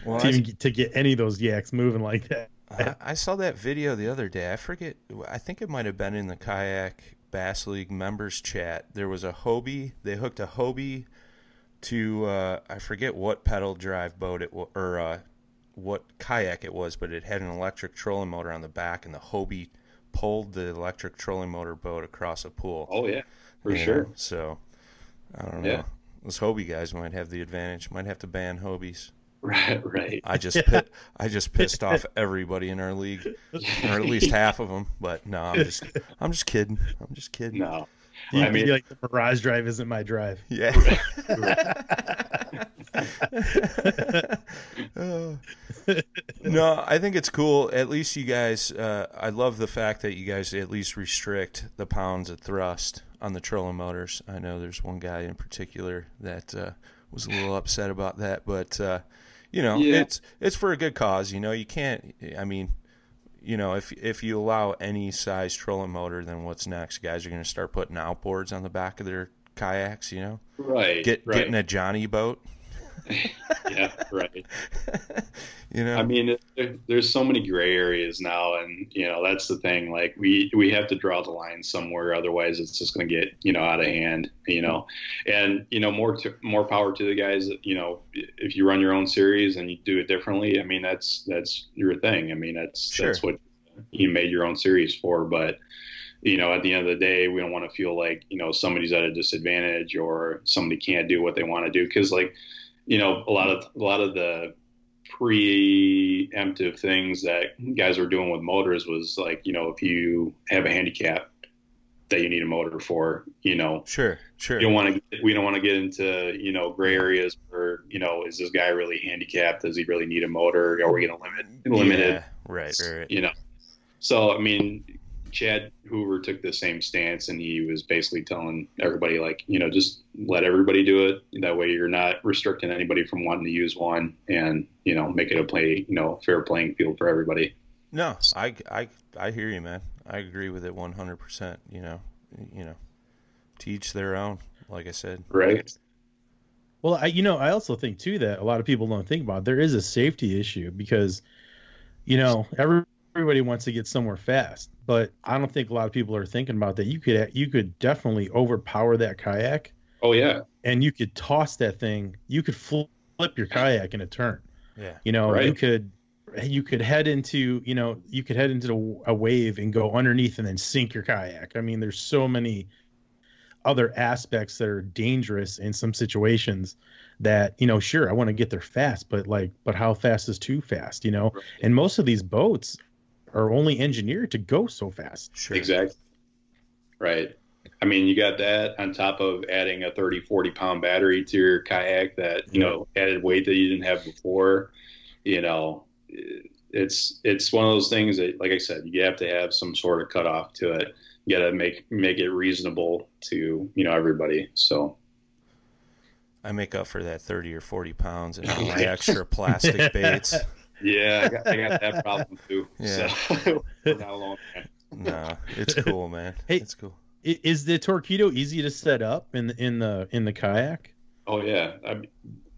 Well, to I- even to get any of those yaks moving like that. I, I saw that video the other day. I forget. I think it might have been in the kayak Bass League members chat. There was a Hobie. They hooked a Hobie to uh, I forget what pedal drive boat it was or uh, what kayak it was, but it had an electric trolling motor on the back, and the Hobie pulled the electric trolling motor boat across a pool. Oh yeah, for you know? sure. So I don't know. Yeah. Those Hobie guys might have the advantage. Might have to ban Hobies. [laughs] Right, right. I just pi- I just pissed off [laughs] everybody in our league, or at [laughs] least half of them. But no, I'm just I'm just kidding. I'm just kidding. No, You I mean- like the Mirage drive isn't my drive. Yeah. [laughs] [laughs] No, I think it's cool. At least you guys. Uh, I love the fact that you guys at least restrict the pounds of thrust on the trolling motors. I know there's one guy in particular that uh, was a little upset about that, but uh, you know, Yeah. it's it's for a good cause. You know, you can't. I mean, you know, if if you allow any size trolling motor, then what's next? Guys are going to start putting outboards on the back of their kayaks. You know, right. get right. getting a Johnny boat. [laughs] yeah, right. You know, I mean, there, there's so many gray areas now, and you know that's the thing. Like we we have to draw the line somewhere, otherwise it's just going to get you know out of hand. You know, and you know more to, more power to the guys. You know, if you run your own series and you do it differently, I mean that's that's your thing. I mean that's Sure. that's what you made your own series for. But you know, at the end of the day, we don't want to feel like you know somebody's at a disadvantage or somebody can't do what they want to do because like you know a lot of a lot of the preemptive things that guys were doing with motors was like, you know, if you have a handicap that you need a motor for, you know, Sure, sure. you don't want to, we don't want to get into, you know, gray areas where, you know, is this guy really handicapped? Does he really need a motor? Are we going to limit, limit it? Yeah, right, right, right. you know. So I mean, Chad Hoover took the same stance, and he was basically telling everybody, like, you know, just let everybody do it. That way, you're not restricting anybody from wanting to use one, and you know, make it a play, you know, fair playing field for everybody. No, I, I, I hear you, man. I agree with it 100%. You know, you know, to each their own, like I said. Right. Well, I, you know, I also think too that a lot of people don't think about there is a safety issue because, you know, every, everybody wants to get somewhere fast, but I don't think a lot of people are thinking about that. You could you could definitely overpower that kayak, Oh yeah. and you could toss that thing. You could flip your kayak in a turn. Yeah. You know, you could you could head into you know you could head into a, a wave and go underneath and then sink your kayak. I mean, there's so many other aspects that are dangerous in some situations that you know sure i want to get there fast but like but how fast is too fast you know and most of these boats are only engineered to go so fast Sure. Exactly. Right. I mean, you got that on top of adding a 30, 40 pound battery to your kayak that, you know, added weight that you didn't have before. You know, it's, it's one of those things that, like I said, you have to have some sort of cutoff to it. You got to make, make it reasonable to, you know, everybody. So, I make up for that 30 or 40 pounds and [laughs] all my extra plastic baits. [laughs] yeah, I got, I got that problem too. [laughs] Yeah. So, [laughs] we're not alone. man. No, it's cool, man. Hey. It's cool. Is the Torqeedo easy to set up in the in the in the kayak Oh yeah, I,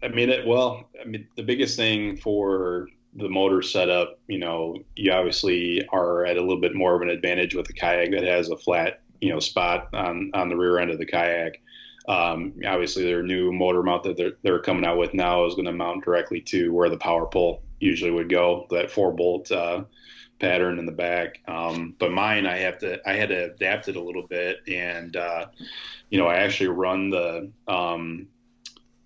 I mean it. Well, I mean the biggest thing for the motor setup, you know, you obviously are at a little bit more of an advantage with a kayak that has a flat, you know, spot on on the rear end of the kayak. Um, obviously, their new motor mount that they're, they're coming out with now is going to mount directly to where the power pole usually would go. That four bolt uh, pattern in the back. Um, but mine, I have to, I had to adapt it a little bit, and uh, you know, I actually run the um,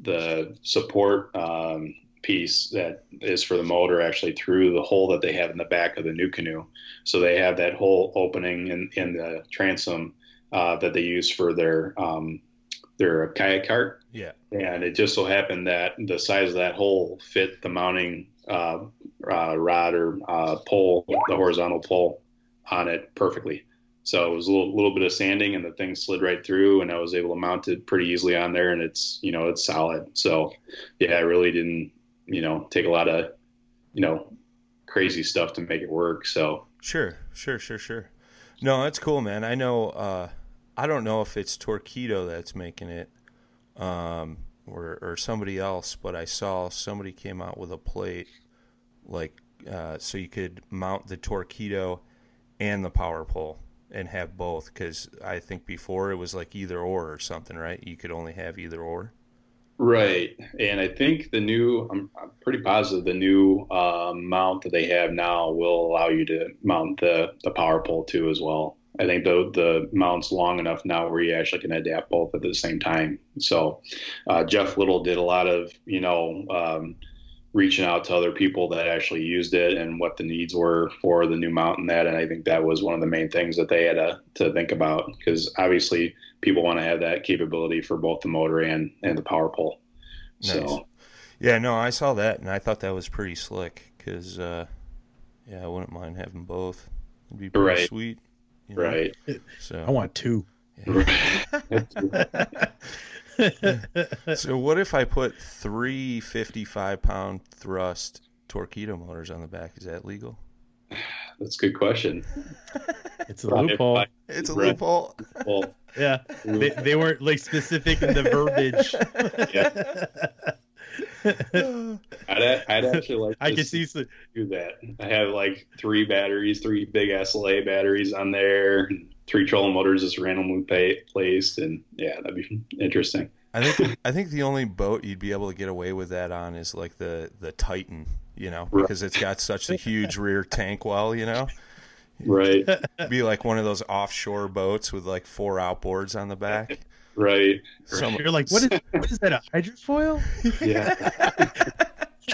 the support um, piece that is for the motor actually through the hole that they have in the back of the NuCanoe. So they have that hole opening in, in the transom uh, that they use for their um, their kayak cart. Yeah. And it just so happened that the size of that hole fit the mounting uh, uh, rod or uh, pole, the horizontal pole on it perfectly. So it was a little, little bit of sanding and the thing slid right through and I was able to mount it pretty easily on there and it's, you know, it's solid. So yeah, I really didn't, you know, take a lot of, you know, crazy stuff to make it work. So Sure, sure, sure, sure. No, that's cool, man. I know. Uh, I don't know if it's Torqeedo that's making it, um, or or somebody else, but I saw somebody came out with a plate, like uh, so you could mount the Torqeedo and the power pole and have both. Because I think before it was like either or or something, right? You could only have either or. Right, and I think the new, I'm, I'm pretty positive the new uh, mount that they have now will allow you to mount the, the power pole too as well. I think the the mount's long enough now where you actually can adapt both at the same time. So uh, Jeff Little did a lot of you know um, reaching out to other people that actually used it and what the needs were for the new mountain and that. And I think that was one of the main things that they had to, to think about because obviously people want to have that capability for both the motor and, and the power pole. Nice. So Yeah, no, I saw that and I thought that was pretty slick. Because uh, yeah, I wouldn't mind having both. It'd be pretty Right. sweet. you know? right. So i want two [laughs] [laughs] [laughs] So what if I put three 55 pound thrust Torqeedo motors on the back? Is that legal? That's a good question. it's a loophole It's a Right. loophole. Well, yeah they, they weren't like specific in the verbiage [laughs] I'd, I'd actually like to i can see do that. I have like three batteries, three big SLA batteries on there, three trolling motors just randomly pa- placed, and yeah, that'd be interesting. I think I think the only boat you'd be able to get away with that on is like the the Titan, you know, Right. because it's got such a huge rear tank well, you know. Right, It'd be like one of those offshore boats with like four outboards on the back. Right. Some, you're like what is what is that a hydrofoil Yeah,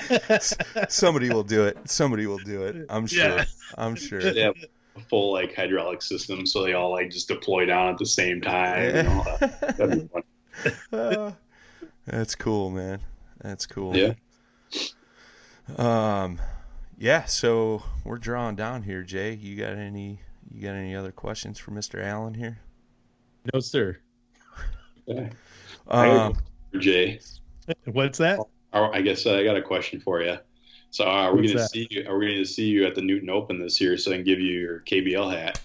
[laughs] Somebody will do it. Somebody will do it. I'm sure. Yeah. I'm sure. They have a full like hydraulic system, so they all like just deploy down at the same time. And all that. [laughs] That'd be fun. Uh, [laughs] that's cool, man. That's cool. Yeah. Um, yeah. So we're drawing down here, Jay. You got any? You got any other questions for Mister Allen here? No, sir. Yeah. I Um, Jay, What's that? I I guess uh, I got a question for you. So uh, are we going to see you? Are we going to see you at the Newton Open this year so I can give you your KBL hat?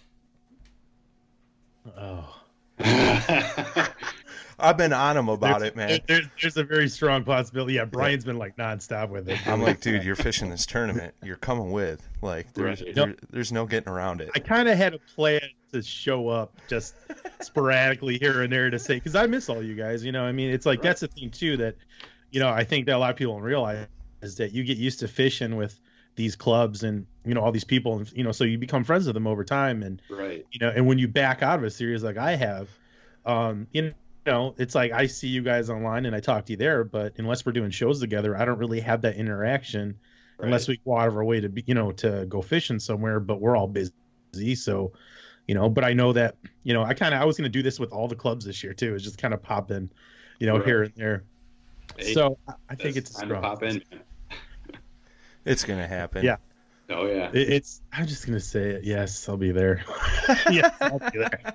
Oh. [laughs] [laughs] I've been on him about There's- it, man. There's, there's a very strong possibility. Yeah, Brian's been like nonstop with it. I'm like, dude, you're fishing this tournament. You're coming with. Like, there's Right. there, there's no getting around it. I kind of had a plan to show up just sporadically here and there to say because I miss all you guys. You know, I mean, it's like that's the thing too that you know I think that a lot of people don't realize is that you get used to fishing with these clubs and you know all these people and you know so you become friends with them over time and right. you know and when you back out of a series like I have, um, you know it's like I see you guys online and I talk to you there, but unless we're doing shows together, I don't really have that interaction unless we go out of our way to be, you know, to go fishing somewhere, but we're all busy. So, you know, but I know that, you know, I kind of, I was going to do this with all the clubs this year too. It's just kind of popping, you know, Right. here and there. Hey, so I- I think it's time to pop in. It's gonna happen. Yeah. Oh yeah. It's. I'm just gonna say it. Yes, I'll be there. [laughs] yes, I'll be there.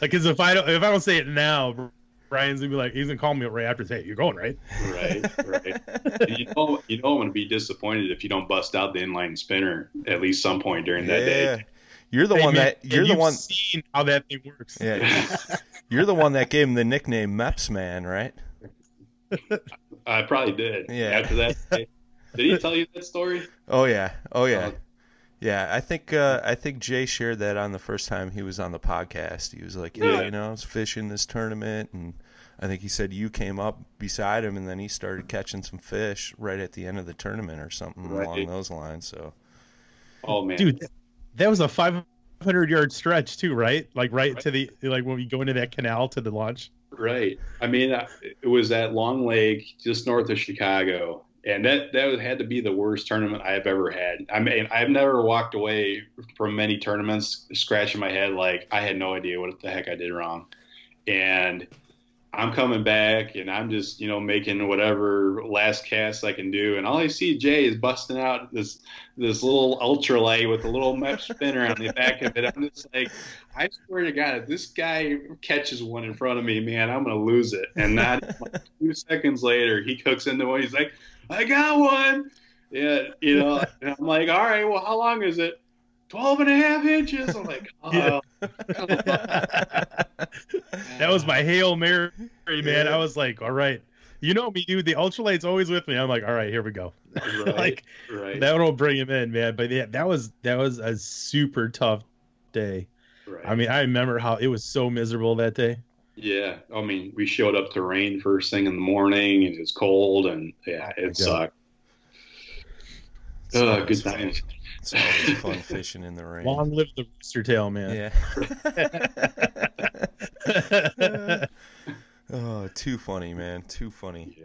Because if I don't, if I don't say it now, Brian's gonna be like, he's gonna call me right after. and Say, you're going right. Right. Right. [laughs] And you know, you know, I'm going to be disappointed if you don't bust out the inline spinner at least some point during that day. You're the Hey, one man, that you're the you've one. Seen how that thing works. Yeah. [laughs] You're the one that gave him the nickname Mepps Man, right? I probably did. Yeah. After that, [laughs] did he tell you that story? Oh yeah. Oh yeah. Oh. Yeah, I think uh, I think Jay shared that on the first time he was on the podcast. He was like, "Yeah, Yeah. you know, I was fishing this tournament, and I think he said you came up beside him, and then he started catching some fish right at the end of the tournament or something Right. along those lines." So Oh man, dude that was a 500 yard stretch too right like right, to the like when we go into that canal to the launch Right. I mean, uh, it was at Long Lake, just north of Chicago, and that that had to be the worst tournament I've ever had. I mean, I've never walked away from many tournaments scratching my head like I had no idea what the heck I did wrong, and I'm coming back and I'm just you know making whatever last cast I can do, and all I see Jay is busting out this this little ultralight with a little Mepps [laughs] spinner on the back of it. I'm just like, I swear to God, if this guy catches one in front of me, man, I'm gonna lose it. And not like two seconds later, he cooks into one. He's like, I got one. Yeah, you know. And I'm like, all right, well, how long is it? 12 and a half inches. I'm like, [laughs] oh, Yeah. [laughs] that was my hail mary man i was like all right you know me dude the ultralight's always with me i'm like all right here we go [laughs] Right, like right, that will bring him in man but yeah that was that was a super tough day right. i mean i remember how it was so miserable that day yeah. I mean, we showed up to rain first thing in the morning, and it was cold, and yeah, it God. sucked. it's Oh, good fun. times. It's always [laughs] fun fishing in the rain. long live the rooster tail man Yeah. [laughs] [laughs] oh, too funny, man. Too funny.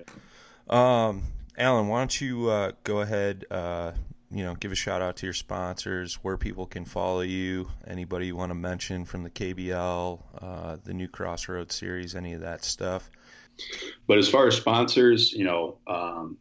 Um, Alan, why don't you uh, go ahead? Uh, you know, give a shout out to your sponsors, where people can follow you, anybody you want to mention from the KBL, uh, the new Crossroads series, any of that stuff. But as far as sponsors, you know, um,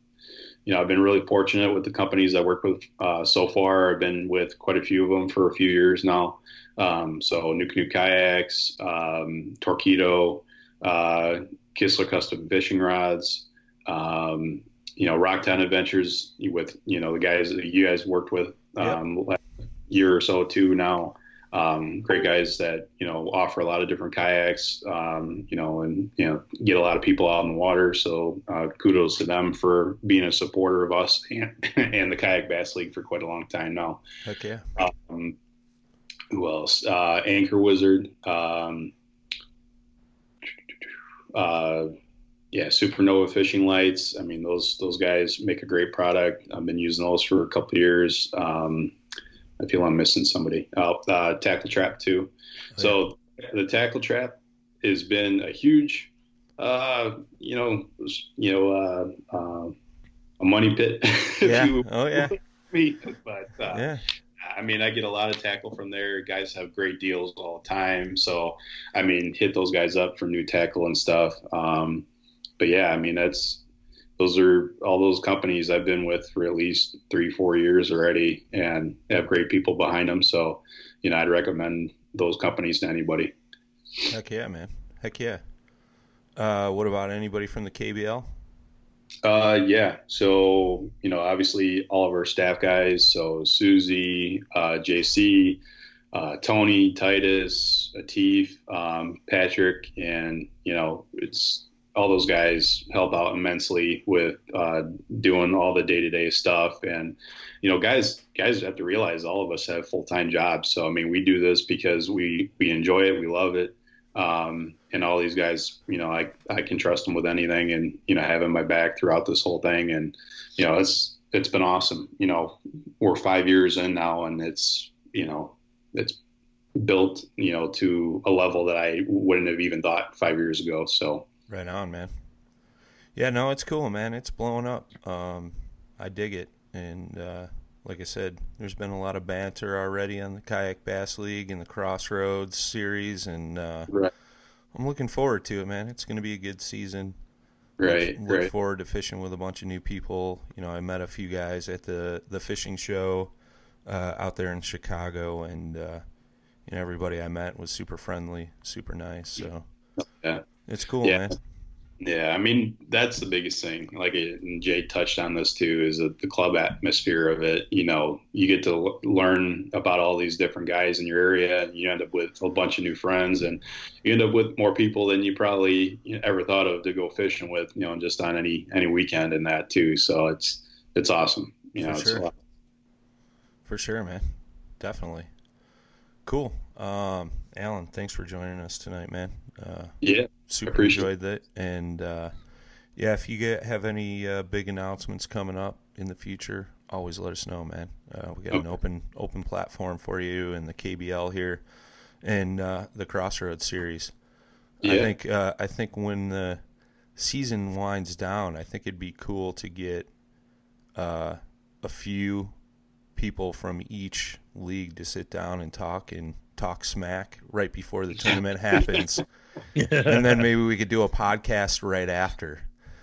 you know, I've been really fortunate with the companies I work with uh, so far. I've been with quite a few of them for a few years now. Um, so NuCanoe Kayaks, um, Torqeedo, uh, Kistler Custom Fishing Rods, um, you know, Rocktown Adventures with, you know, the guys that you guys worked with um, last year or so too now. Um, great guys that you know offer a lot of different kayaks, um, you know, and you know get a lot of people out in the water. So uh, kudos to them for being a supporter of us [laughs] and, and the Kayak Bass League for quite a long time now. Yeah. Um, who else? Uh, Anchor Wizard. Um, uh, yeah, Supernova fishing lights. I mean, those those guys make a great product. I've been using those for a couple of years. Um, I feel I'm missing somebody. Oh, uh, Tackle Trap too. So the Tackle Trap has been a huge, uh, you know, you know, uh, uh, a money pit. [laughs] Yeah. oh yeah. [laughs] Me, but uh, yeah. I mean, I get a lot of tackle from there. Guys have great deals all the time. So, I mean, hit those guys up for new tackle and stuff. Um, but yeah, I mean, that's those are all those companies I've been with for at least three, four years already, and have great people behind them. So, you know, I'd recommend those companies to anybody. Heck yeah, man. Heck yeah. Uh, what about anybody from the KBL? Uh, yeah. So, you know, obviously all of our staff guys. So Susie, uh, JC, uh, Tony, Titus, Atif, um, Patrick, and, you know, it's all those guys help out immensely with uh, doing all the day to day stuff. And, you know, guys, guys have to realize all of us have full time jobs. So, I mean, we do this because we, we enjoy it. We love it. Um, and all these guys, you know, I, I can trust them with anything and, you know, having my back throughout this whole thing. And, you know, it's, it's been awesome. You know, we're five years in now and it's, you know, it's built, you know, to a level that I wouldn't have even thought five years ago. So right on, man. Yeah, no, it's cool, man. It's blowing up. Um, I dig it. And, uh, like I said, there's been a lot of banter already on the Kayak Bass League and the Crossroads series, and uh, right. I'm looking forward to it, man. It's going to be a good season. Right. Look, look right. forward to fishing with a bunch of new people. You know, I met a few guys at the the fishing show uh, out there in Chicago, and uh, you know, everybody I met was super friendly, super nice. So yeah, it's cool, yeah. man. Yeah, I mean that's the biggest thing. Like and Jay touched on this too, is the club atmosphere of it. You know, you get to learn about all these different guys in your area, and you end up with a bunch of new friends, and you end up with more people than you probably ever thought of to go fishing with. You know, just on any any weekend and that too. So it's it's awesome. You know, For sure. For sure, man. Definitely. Cool. Um, Alan, thanks for joining us tonight, man. Uh, yeah, super enjoyed that. And uh, yeah, if you get have any uh, big announcements coming up in the future, always let us know, man. Uh, we got okay. an open open platform for you and the KBL here, and uh, the Crossroads series. Yeah. I think uh, I think when the season winds down, I think it'd be cool to get a few people from each league to sit down and talk and talk smack right before the [laughs] tournament happens, and then maybe [laughs] we could do a podcast right after.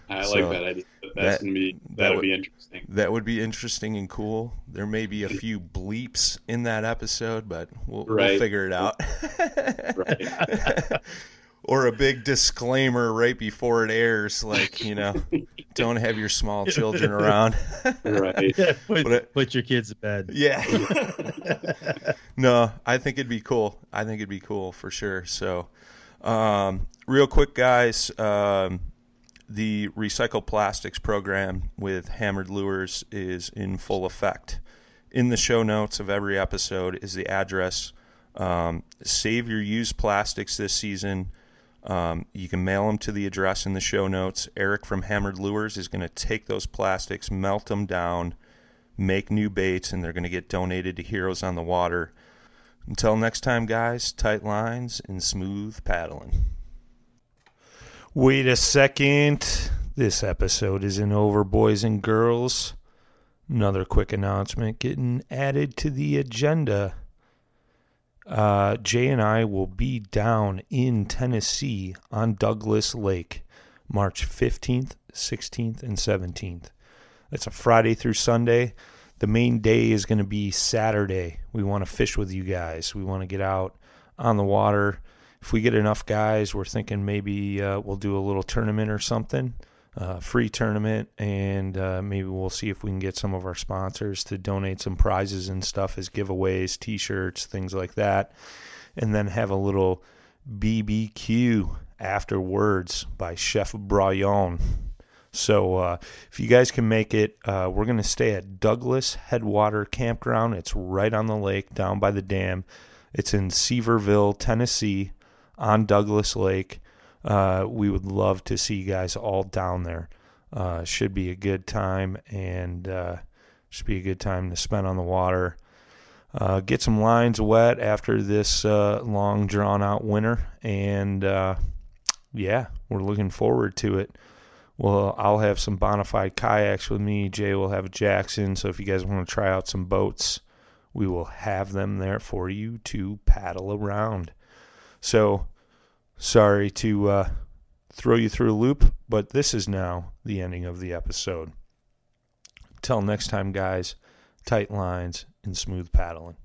I so like that idea. That's that, gonna be that, that would be interesting. That would be interesting and cool. There may be a few bleeps in that episode, but we'll, right. we'll figure it out. right. [laughs] or a big disclaimer right before it airs, like you know, [laughs] don't have your small children around. right. Yeah, put, it, put, your kids to bed. Yeah. no, I think it'd be cool. I think it'd be cool for sure. So, um, real quick, guys. Um, the recycle plastics program with Hammered Lures is in full effect. In the show notes of every episode is the address. Um, save your used plastics this season um, you can mail them to the address in the show notes. Eric from Hammered Lures is going to take those plastics, melt them down, make new baits, and they're going to get donated to Heroes on the Water. Until next time, guys, tight lines and smooth paddling. Wait a second. This episode isn't over, boys and girls. Another quick announcement getting added to the agenda uh, Jay and I will be down in Tennessee on Douglas Lake March 15th, 16th, and 17th. It's a Friday through Sunday. The main day is going to be Saturday. We want to fish with you guys. We want to get out on the water. If we get enough guys, we're thinking maybe uh, we'll do a little tournament or something uh, free tournament, and uh, maybe we'll see if we can get some of our sponsors to donate some prizes and stuff as giveaways, T-shirts, things like that, and then have a little BBQ afterwards by Chef Brian. So uh, if you guys can make it, uh, we're going to stay at Douglas Headwater Campground. It's right on the lake, down by the dam. It's in Sevierville, Tennessee, on Douglas Lake. Uh, we would love to see you guys all down there. Uh, should be a good time and uh, should be a good time to spend on the water. Uh, get some lines wet after this uh, long drawn out winter, and uh, yeah, we're looking forward to it. Well, I'll have some bonafide kayaks with me. Jay will have Jackson. So if you guys want to try out some boats, we will have them there for you to paddle around. So sorry to uh, throw you through a loop, but this is now the ending of the episode. Till next time, guys, tight lines and smooth paddling.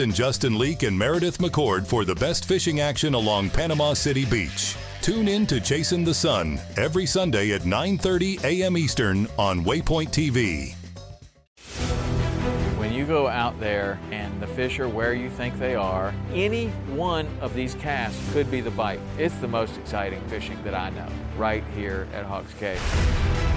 Captain Justin Leake and Meredith McCord for the best fishing action along Panama City Beach. Tune in to Chasing the Sun every Sunday at 9:30 a.m. Eastern on Waypoint TV. When you go out there and the fish are where you think they are, any one of these casts could be the bite. It's the most exciting fishing that I know, right here at Hawks Cay.